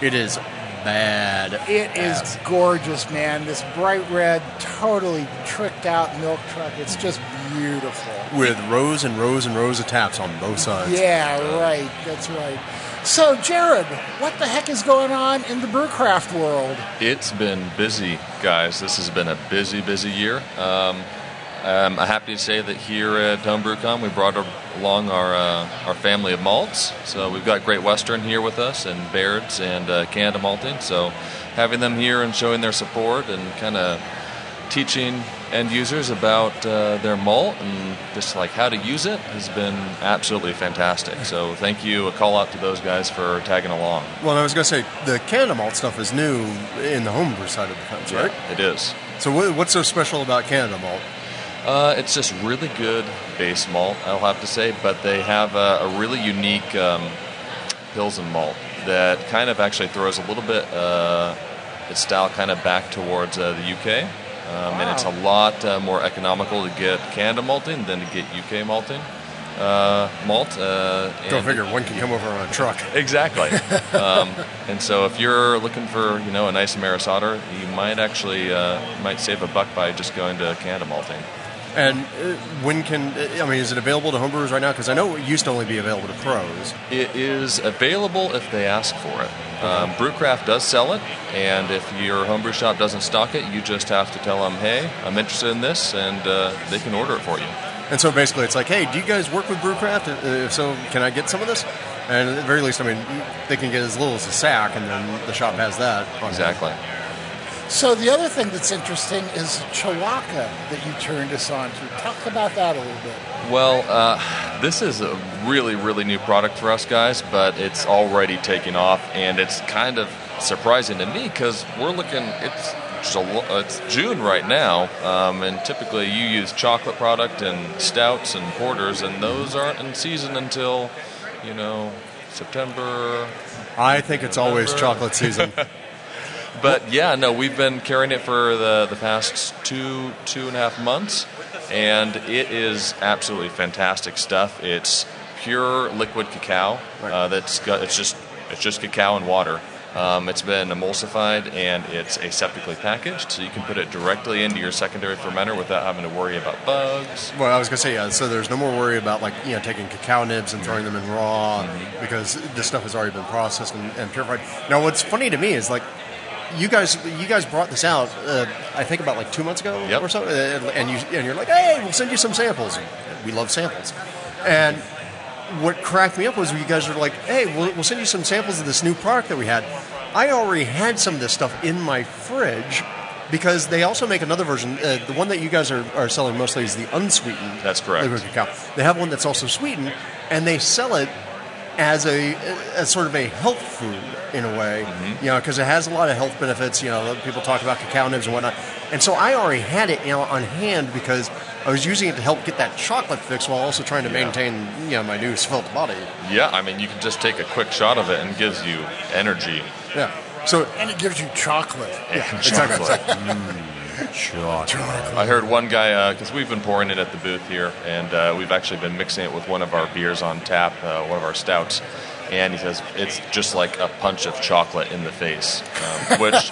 It is bad. It is gorgeous, man. This bright red, totally tricked out milk truck. It's just beautiful. with rows and rows and rows of taps on both sides. Yeah, right. That's right. So, Jared, what the heck is going on in the brewcraft world? It's been busy, guys. This has been a busy, busy year. Um, I'm happy to say that here at HomebrewCon we brought along our uh, our family of malts. So we've got Great Western here with us, and Baird's and uh, Canada Malting. So having them here and showing their support and kind of teaching end users about uh, their malt and just like how to use it has been absolutely fantastic. So thank you, a call out to those guys for tagging along. Well, I was going to say the Canada malt stuff is new in the homebrew side of the fence, Yeah, right? it is. So what's so special about Canada malt? Uh, it's just really good base malt, I'll have to say, but they have a, a really unique um, Pilsen malt that kind of actually throws a little bit uh, its style kind of back towards uh, the UK. Um, And it's a lot uh, more economical to get Canada malting than to get UK malting. Uh, malt. Uh, Go figure, one can come over on a truck. <laughs> Exactly. <laughs> um, and so if you're looking for you know a nice Amerisada, you might actually uh, might save a buck by just going to Canada malting. And uh, when can, I mean, is it available to homebrewers right now? Because I know it used to only be available to pros. It is available if they ask for it. Um, Brewcraft does sell it, and if your homebrew shop doesn't stock it, you just have to tell them, "Hey, I'm interested in this," and uh, they can order it for you. And so basically it's like, hey, do you guys work with Brewcraft? Uh, If so, can I get some of this? And at the very least, I mean, they can get as little as a sack, and then the shop has that. on hand. Exactly. So, the other thing that's interesting is Cholaca that you turned us on to. Talk about that a little bit. Well, uh, this is a really, really new product for us guys, but it's already taking off, and it's kind of surprising to me because we're looking. It's Jul- it's June right now, um, and typically you use chocolate product and stouts and porters, and those aren't in season until you know September. I think it's always chocolate season. <laughs> But yeah, no, we've been carrying it for the the past two two and a half months, and it is absolutely fantastic stuff. It's pure liquid cacao. Uh, that's got it's just it's just cacao and water. Um, it's been emulsified and it's aseptically packaged, so you can put it directly into your secondary fermenter without having to worry about bugs. Well, I was gonna say, yeah. So there's no more worry about like you know taking cacao nibs and throwing them in raw because this stuff has already been processed and, and purified. Now, what's funny to me is like you guys, you guys brought this out. Uh, I think about like two months ago or so, uh, and you and you're like, hey, we'll send you some samples. We love samples, and what cracked me up was you guys were like, hey, we'll, we'll send you some samples of this new product that we had. I already had some of this stuff in my fridge because they also make another version. Uh, the one that you guys are, are selling mostly is the unsweetened. That's correct. They have one that's also sweetened, and they sell it as a as sort of a health food in a way. Mm-hmm. You know, because it has a lot of health benefits. You know, people talk about cacao nibs and whatnot, and so I already had it you know on hand because I was using it to help get that chocolate fix while also trying to Yeah. maintain you know my new svelte body. Yeah, I mean, you can just take a quick shot of it and it gives you energy. Yeah. So and it gives you chocolate. Yeah, exactly. <laughs> I heard one guy because we've been pouring it at the booth here, and uh, we've actually been mixing it with one of our beers on tap, uh, one of our stouts. And he says it's just like a punch of chocolate in the face, um, <laughs> which,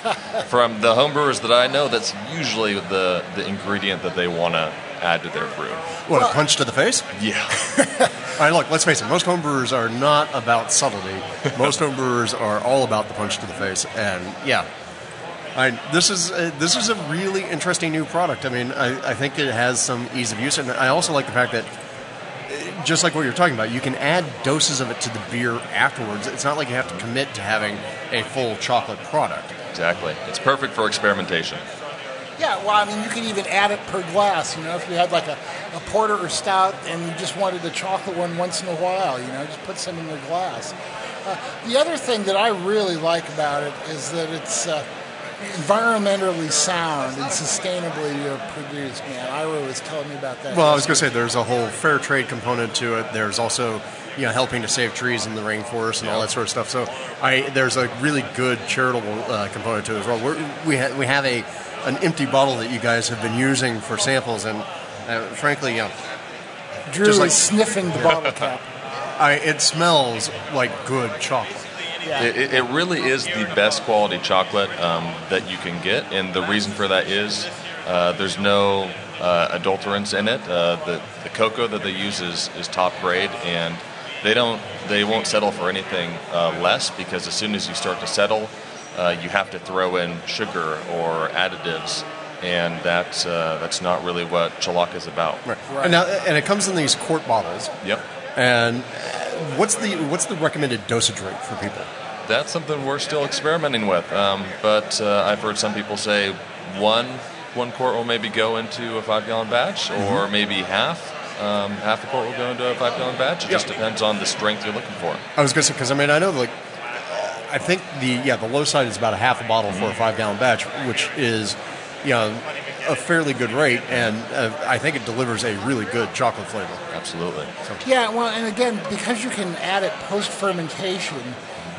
from the homebrewers that I know, that's usually the the ingredient that they want to add to their brew. What, a punch to the face? Yeah. <laughs> All right, look, let's face it, most homebrewers are not about subtlety. Most <laughs> homebrewers are all about the punch to the face. And yeah, I, this is uh, this is a really interesting new product. I mean, I, I think it has some ease of use, and I also like the fact that, uh, just like what you're talking about, you can add doses of it to the beer afterwards. It's not like you have to commit to having a full chocolate product. Exactly. It's perfect for experimentation. Yeah, well, I mean, you can even add it per glass. You know, if you had like a, a porter or stout and you just wanted the chocolate one once in a while, you know, just put some in the glass. Uh, the other thing that I really like about it is that it's uh, environmentally sound and sustainably produced. Man, Ira was telling me about that. Well, I was going to say there's a whole fair trade component to it. There's also you know helping to save trees in the rainforest and all that sort of stuff. So I there's a really good charitable uh, component to it as well. We're, we ha- we have a an empty bottle that you guys have been using for samples, and uh, frankly, you know, Drew just is like- sniffing the bottle <laughs> cap. I, it smells like good chocolate. It, it- it really is the best quality chocolate um, that you can get, and the reason for that is uh, there's no uh, adulterants in it. Uh, the the cocoa that they use is, is top grade, and they don't they won't settle for anything uh, less because as soon as you start to settle, uh, you have to throw in sugar or additives, and that's uh, that's not really what Cholaca is about. Right. And, now, and it comes in these quart bottles. Yep. And what's the what's the recommended dosage rate for people? That's something we're still experimenting with. Um, but uh, I've heard some people say one one quart will maybe go into a five gallon batch, or Mhm. maybe half. Um, half a quart will go into a five gallon batch. It just depends on the strength you're looking for. I was going to say because I mean I know like I think the yeah the low side is about a half a bottle for a five gallon batch, which is you know a fairly good rate, and uh, I think it delivers a really good chocolate flavor. Absolutely. Yeah, well, and again, because you can add it post fermentation,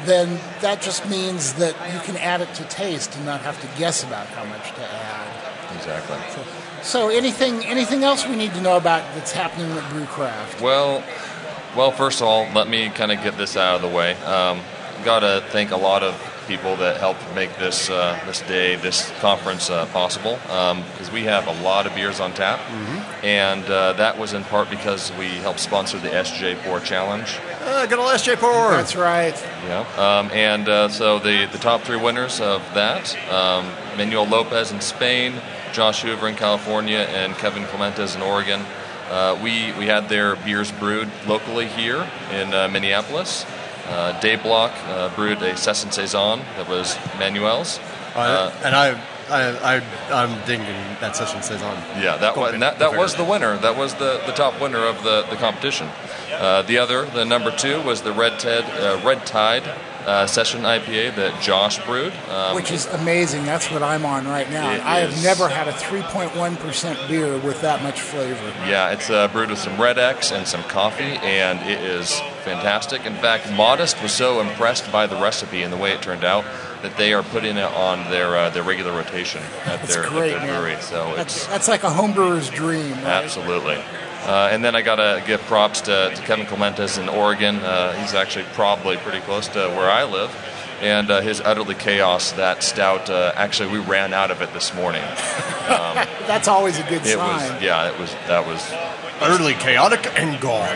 then that just means that you can add it to taste and not have to guess about how much to add. Exactly. So, anything anything else we need to know about that's happening at Brewcraft? Well, well, first of all, let me kind of get this out of the way. Um, Got to thank a lot of people that helped make this uh, this day, this conference uh, possible. Because we have a lot of beers on tap, and uh, that was in part because we helped sponsor the SJ4 Challenge. Uh, good old SJ4. That's right. Yeah. Um, and uh, so the, the top three winners of that um, Manuel Lopez in Spain, Josh Hoover in California, and Kevin Clementes in Oregon. Uh, we, we had their beers brewed locally here in uh, Minneapolis. Uh, Dave Block uh, brewed a Session Saison that was Manuel's. Uh, and I, I, I, I'm digging that session says on. Yeah, that was that, that was the winner. That was the, the top winner of the, the competition. Uh, the other, the number two, was the Red Ted uh, Red Tide uh, Session IPA that Josh brewed. Um, Which is amazing. That's what I'm on right now. It I have is. never had a 3.1% beer with that much flavor. Yeah, it's uh, brewed with some Red X and some coffee, and it is fantastic. In fact, Modist was so impressed by the recipe and the way it turned out that they are putting it on their uh, their regular rotation at That's their, at great, their man. brewery. So That's, it's that's like a homebrewer's dream. Right? Absolutely. Uh, and then I got to give props to, to Kevin Clementes in Oregon. Uh, he's actually probably pretty close to where I live. And uh, his Utterly Chaos, that stout, uh, actually, we ran out of it this morning. Um, <laughs> That's always a good it sign. was, yeah, it was, that was. Utterly chaotic and gone.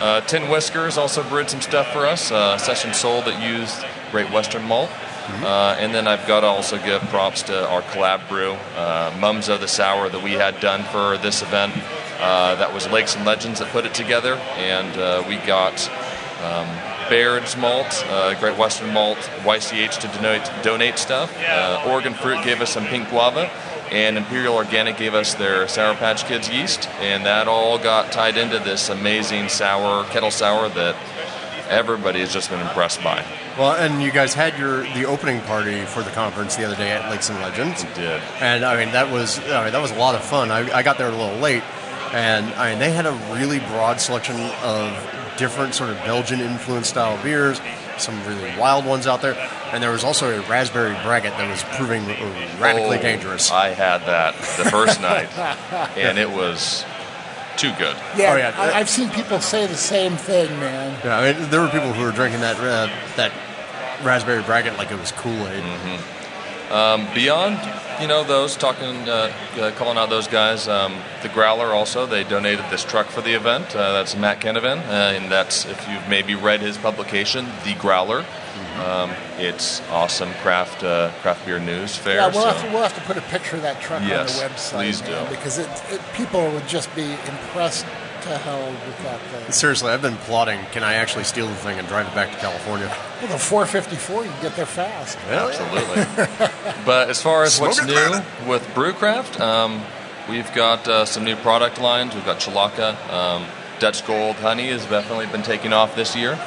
Uh, Tin Whiskers also brewed some stuff for us, uh, Session Soul that used Great Western malt. Uh, and then I've got to also give props to our collab brew, uh, Mums of the Sour, that we had done for this event. Uh, that was Lakes and Legends that put it together, and uh, we got um, Baird's Malt, uh, Great Western Malt, YCH to donate, donate stuff. Uh, Oregon Fruit gave us some pink guava, and Imperial Organic gave us their Sour Patch Kids yeast, and that all got tied into this amazing sour kettle sour that everybody has just been impressed by. Well, and you guys had your the opening party for the conference the other day at Lakes and Legends. We did, and I mean that was I mean, that was a lot of fun. I, I got there a little late, and I mean they had a really broad selection of different sort of Belgian influenced style beers, some really wild ones out there, and there was also a raspberry braggot that was proving radically Oh, dangerous. I had that the first <laughs> night, and it was too good. Yeah, Oh, yeah. I, I've seen people say the same thing, man. Yeah, I mean, there were people who were drinking that uh, that raspberry braggot like it was Kool Aid. Um, beyond, you know, those talking, uh, uh, calling out those guys, um, the Growler also, they donated this truck for the event. Uh, that's Matt Kenovan, uh, and that's, if you've maybe read his publication, The Growler. Um, it's awesome craft uh, craft beer news fair. Yeah, we'll, so- have to, we'll have to put a picture of that truck Yes, on the website. please man. Because it, it, people would just be impressed to hell with that thing. Seriously, I've been plotting. Can I actually steal the thing and drive it back to California? Well, the 454, you can get there fast. Absolutely. but as far as what's Smoke it, new brother. with Brewcraft, um, we've got uh, some new product lines. We've got Cholaca. Um, Dutch Gold Honey has definitely been taking off this year.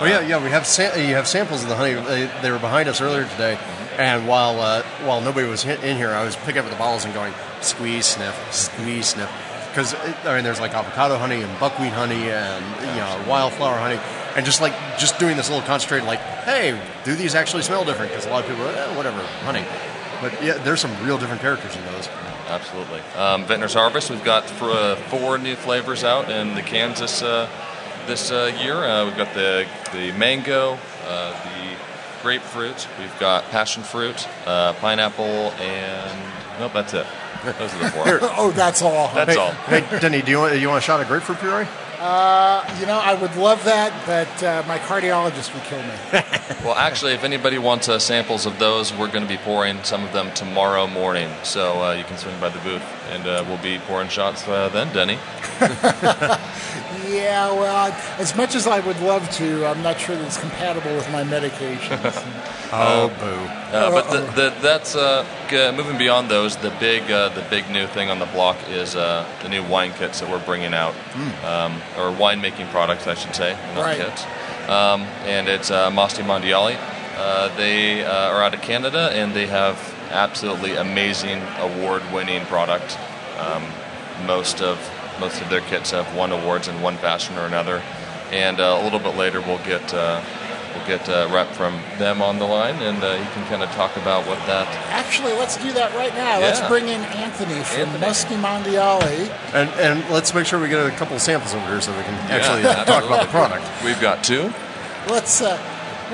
Oh yeah, yeah. We have sa- you have samples of the honey. They, they were behind us earlier today, and while uh, while nobody was in here, I was picking up the bottles and going squeeze sniff, squeeze sniff, because I mean there's like avocado honey and buckwheat honey and you know wildflower honey, and just like just doing this little concentrated like, hey, do these actually smell different? Because a lot of people, are, eh, whatever, honey, but yeah, there's some real different characters in those. Absolutely. Um, Vintner's Harvest, we've got for, uh, four new flavors out in the cans this, uh, this uh, year. Uh, we've got the, the mango, uh, the grapefruit, we've got passion fruit, uh, pineapple, and nope, that's it. <laughs> Those are the four. oh, that's all. That's hey, all. Hey, Denny, do you want you want a shot of grapefruit puree? Uh, you know, I would love that, but uh, my cardiologist would kill me. <laughs> Well, actually, if anybody wants uh, samples of those, we're going to be pouring some of them tomorrow morning. So uh, you can swing by the booth, and uh, we'll be pouring shots uh, then, Denny. <laughs> yeah, well, as much as I would love to, I'm not sure that it's compatible with my medications. <laughs> Oh, Uh, boo. Uh, but the, the, that's uh, moving beyond those. The big, uh, the big new thing on the block is uh, the new wine kits that we're bringing out, um, or winemaking products, I should say, not Right. kits. Um, and it's uh, Mosti Mondiale. Uh, they uh, are out of Canada, and they have absolutely amazing, award-winning product. Um, most of most of their kits have won awards in one fashion or another. And uh, a little bit later, we'll get. Uh, We'll get a rep from them on the line, and uh, you can kind of talk about what that. Actually, let's do that right now. Let's bring in Anthony from Mosti Mondiale. And and let's make sure we get a couple of samples over here so we can actually Yeah, talk about the product. We've got two. Let's. Uh,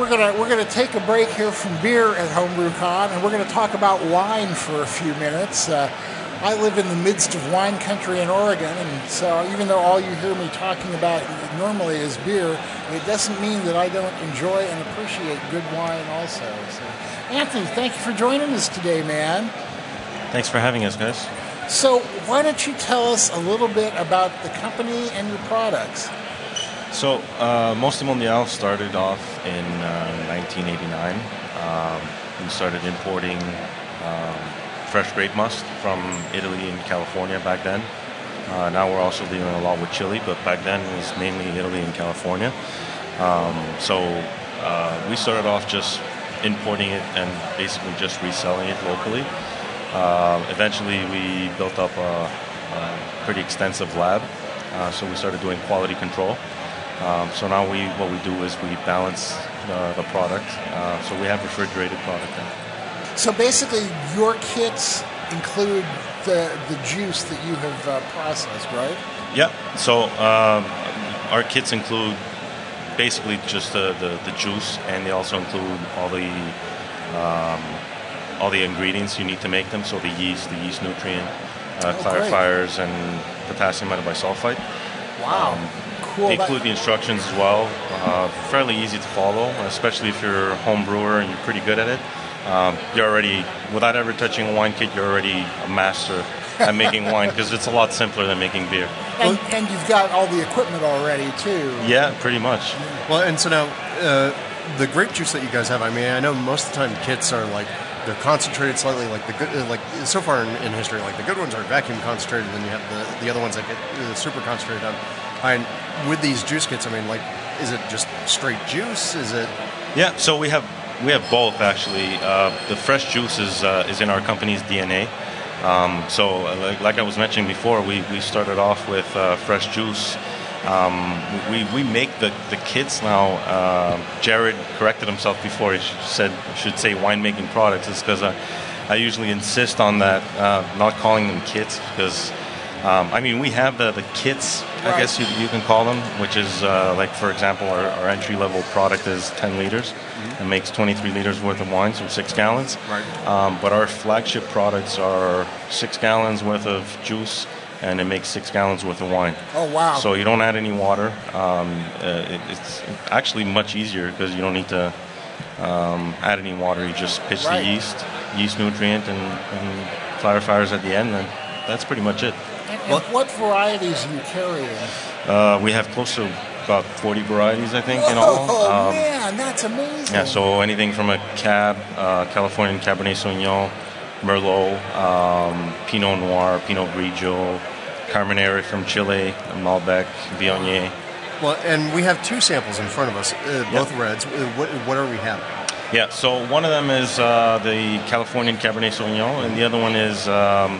we're gonna we're gonna take a break here from beer at HomebrewCon, and we're gonna talk about wine for a few minutes. Uh, I live in the midst of wine country in Oregon, and so even though all you hear me talking about normally is beer, it doesn't mean that I don't enjoy and appreciate good wine also. So, Anthony, thank you for joining us today, man. Thanks for having us, guys. So, why don't you tell us a little bit about the company and your products? So, uh, Mosti Mondiale started off in uh, 1989. Um, we started importing um, fresh grape must from Italy and California back then. Uh, now we're also dealing a lot with Chile, but back then it was mainly Italy and California. Um, so uh, we started off just importing it and basically just reselling it locally. Uh, eventually, we built up a, a pretty extensive lab, uh, so we started doing quality control. Um, so now we what we do is we balance uh, the product. Uh, so we have refrigerated product. Now. So basically, your kits include the the juice that you have uh, processed, right? Yep. So um, our kits include basically just the, the, the juice, and they also include all the um, all the ingredients you need to make them. So the yeast, the yeast nutrient, uh, Oh, great. clarifiers, and potassium metabisulfite. Wow. Um, Cool. They include the instructions as well. Uh, fairly easy to follow, especially if you're a home brewer and you're pretty good at it. Um, you're already, without ever touching a wine kit, you're already a master at making <laughs> wine because it's a lot simpler than making beer. And, and you've got all the equipment already too. Yeah, pretty much. Well, and so now uh, the grape juice that you guys have. I mean, I know most of the time kits are like they're concentrated slightly, like the good, uh, like so far in, in history, like the good ones are vacuum concentrated, and then you have the the other ones that get uh, super concentrated down. And with these juice kits, I mean, like, is it just straight juice? Is it? Yeah, so we have we have both actually. Uh, the fresh juice is uh, is in our company's DNA. Um, so, uh, like, like I was mentioning before, we, we started off with uh, fresh juice. Um, we, we make the, the kits now. Uh, Jared corrected himself before. He said should say winemaking products. It's because I, I usually insist on that, uh, not calling them kits because. Um, I mean, we have the, the kits, I guess you, you can call them, which is uh, like, for example, our, our entry level product is 10 liters. It makes 23 liters worth of wine, so six gallons. Right. Um, but our flagship products are six gallons worth of juice, and it makes six gallons worth of wine. Oh wow! So you don't add any water. Um, uh, it, it's actually much easier because you don't need to um, add any water. You just pitch Right. the yeast, yeast nutrient, and, and clarifiers at the end, and that's pretty much it. What varieties are you carrying? Uh, we have close to about 40 varieties, I think, in all. Oh Um, man, that's amazing. Yeah, so anything from a Cab, uh, Californian Cabernet Sauvignon, Merlot, um, Pinot Noir, Pinot Grigio, Carmenere from Chile, Malbec, Viognier. Well, and we have two samples in front of us, uh, both reds. Uh, what what are we having? Yeah, so one of them is uh, the Californian Cabernet Sauvignon, and the other one is um,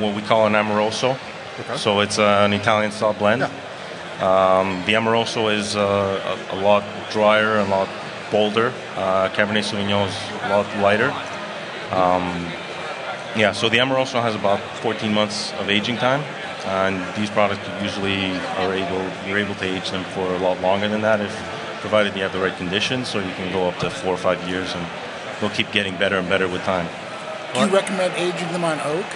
what we call an Amoroso. Okay. So it's uh, an Italian style blend. Um, the Amoroso is uh, a, a lot drier, a lot bolder. Uh, Cabernet Sauvignon is a lot lighter. Um, yeah, so the Amoroso has about 14 months of aging time, and these products usually are able you're able to age them for a lot longer than that, if provided you have the right conditions. So you can go up to four or five years, and they'll keep getting better and better with time. Do you recommend aging them on oak?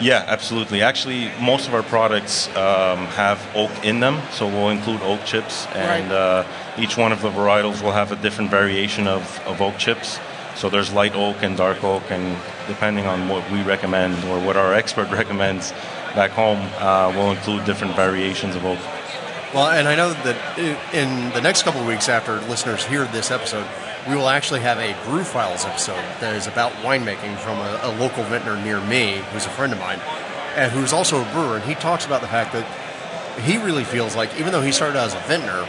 Yeah, absolutely. Actually, most of our products um, have oak in them, so we'll include oak chips, and uh, each one of the varietals will have a different variation of, of oak chips. So there's light oak and dark oak, and depending on what we recommend or what our <laughs> expert recommends back home, uh, we'll include different variations of oak. Well, and I know that in the next couple of weeks after listeners hear this episode, we will actually have a Brew Files episode that is about winemaking from a, a local vintner near me, who's a friend of mine, and who's also a brewer. And he talks about the fact that he really feels like, even though he started out as a vintner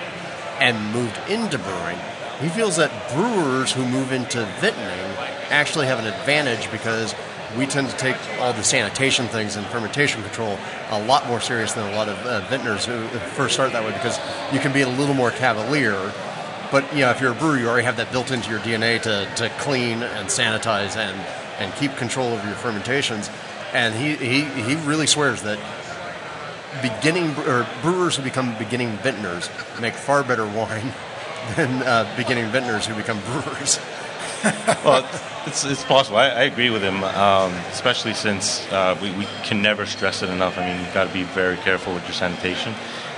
and moved into brewing, he feels that brewers who move into vintnering actually have an advantage because we tend to take all the sanitation things and fermentation control a lot more serious than a lot of uh, vintners who first start that way because you can be a little more cavalier. But you know, if you're a brewer, you already have that built into your DNA to, to clean and sanitize and, and keep control of your fermentations. And he, he, he really swears that beginning or brewers who become beginning vintners make far better wine <laughs> than uh, beginning vintners who become brewers. <laughs> well, it's, it's possible. I, I agree with him, um, especially since uh, we, we can never stress it enough. I mean, you've got to be very careful with your sanitation.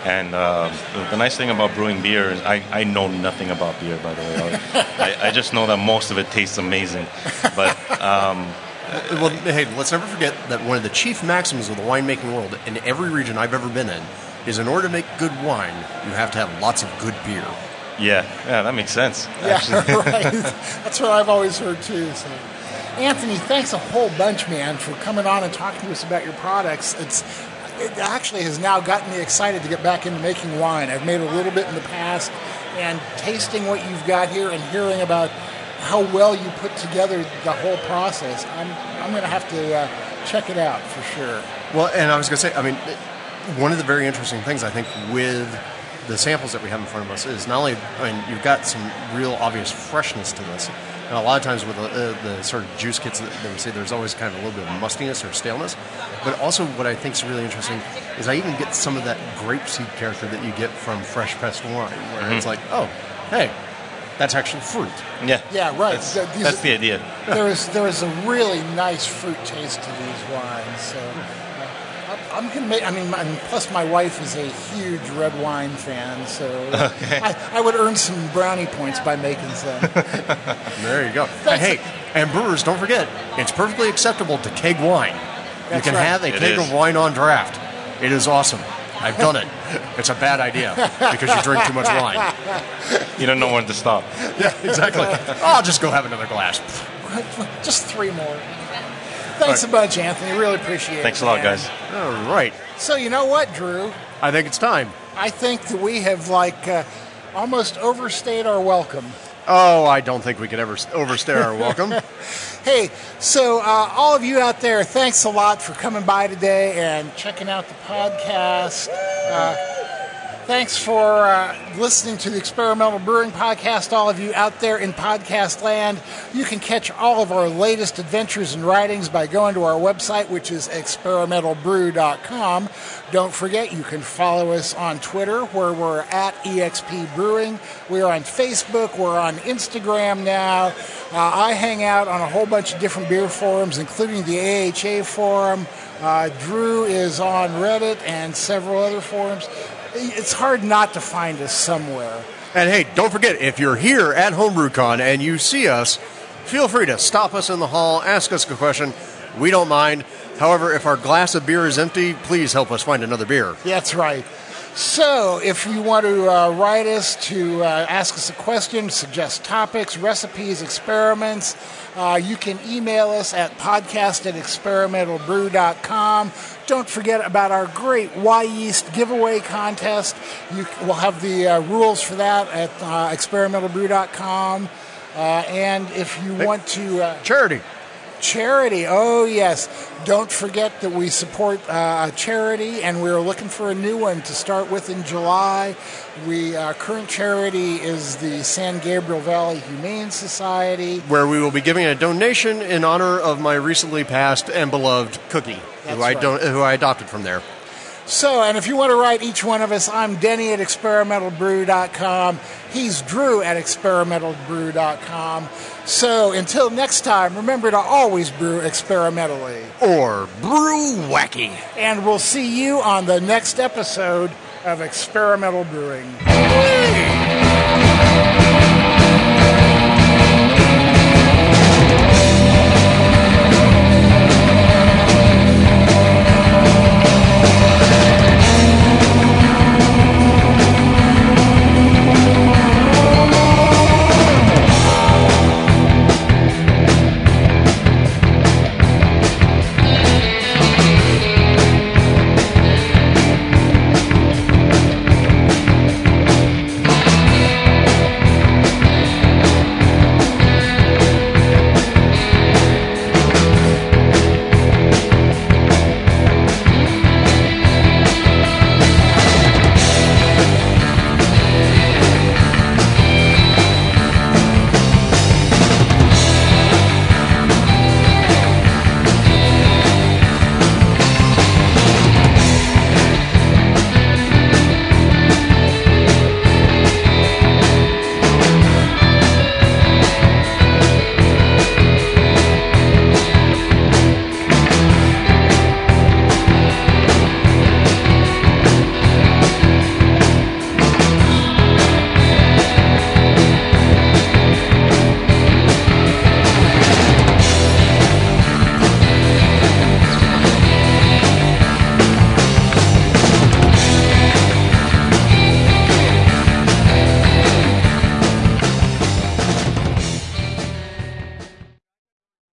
And uh, the, the nice thing about brewing beer is I, I know nothing about beer, by the way. I, <laughs> I just know that most of it tastes amazing. But um, <laughs> well, hey, let's never forget that one of the chief maxims of the winemaking world in every region I've ever been in is in order to make good wine, you have to have lots of good beer. yeah, yeah, that makes sense. Yeah, <laughs> right. That's what I've always heard too. So, Anthony, thanks a whole bunch, man, for coming on and talking to us about your products. It's it actually has now gotten me excited to get back into making wine. I've made a little bit in the past, and tasting what you've got here and hearing about how well you put together the whole process, I'm I'm going to have to uh, check it out for sure. Well, and I was going to say, I mean, one of the very interesting things I think with the samples that we have in front of us is not only, I mean, you've got some real obvious freshness to this. And a lot of times with the, uh, the sort of juice kits that that we see, there's always kind of a little bit of mustiness or staleness. But also, what I think is really interesting is I even get some of that grapeseed character that you get from fresh pressed wine, where it's Mhm. like, oh, hey, that's actually fruit. Yeah. Yeah, right. That's, these- that's the idea. there is there is a really nice fruit taste to these wines. So uh, I'm gonna make. I mean, my- plus my wife is a huge red wine fan, so Okay. I, I would earn some brownie points by making some. <laughs> There you go. And hey, and brewers, don't forget, it's perfectly acceptable to keg wine. you can right. have a It keg is. of wine on draft. It is awesome. I've done it. It's a bad idea because you drink too much wine. You don't know when to stop. <laughs> Yeah, exactly. <laughs> I'll just go have another glass. Just three more. Thanks a bunch, Anthony. Really appreciate Thanks it. Thanks a lot, man. guys. All right. So you know what, Drew? I think it's time. I think that we have like uh, almost overstayed our welcome. Oh, I don't think we could ever overstay our welcome. <laughs> Hey, so uh, all of you out there, thanks a lot for coming by today and checking out the podcast. Uh, thanks for uh, listening to the Experimental Brewing Podcast. All of you out there in podcast land, you can catch all of our latest adventures and writings by going to our website, which is experimentalbrew.com. Don't forget, you can follow us on Twitter, where we're at EXP Brewing. We're on Facebook. We're on Instagram now. Uh, I hang out on a whole bunch of different beer forums, including the AHA forum. Uh, Drew is on Reddit and several other forums. It's hard not to find us somewhere. And hey, don't forget, if you're here at HomebrewCon and you see us, feel free to stop us in the hall, ask us a question. We don't mind. However, if our glass of beer is empty, please help us find another beer. That's right. So, if you want to uh, write us to uh, ask us a question, suggest topics, recipes, experiments, uh, you can email us at podcast at experimentalbrew.com. Don't forget about our great Wyeast giveaway contest. You, we'll have the uh, rules for that at uh, experimentalbrew.com. Uh, and if you want to. Uh, charity. Charity. Oh, yes. Don't forget that we support uh, a charity, and we're looking for a new one to start with in July. We our current charity is the San Gabriel Valley Humane Society. Where we will be giving a donation in honor of my recently passed and beloved Cookie, That's who I, right. don- who I adopted from there. So, and if you want to write each one of us, I'm Denny at experimentalbrew.com. He's Drew at experimentalbrew.com. So, until next time, remember to always brew experimentally. Or brew wacky. And we'll see you on the next episode of Experimental Brewing.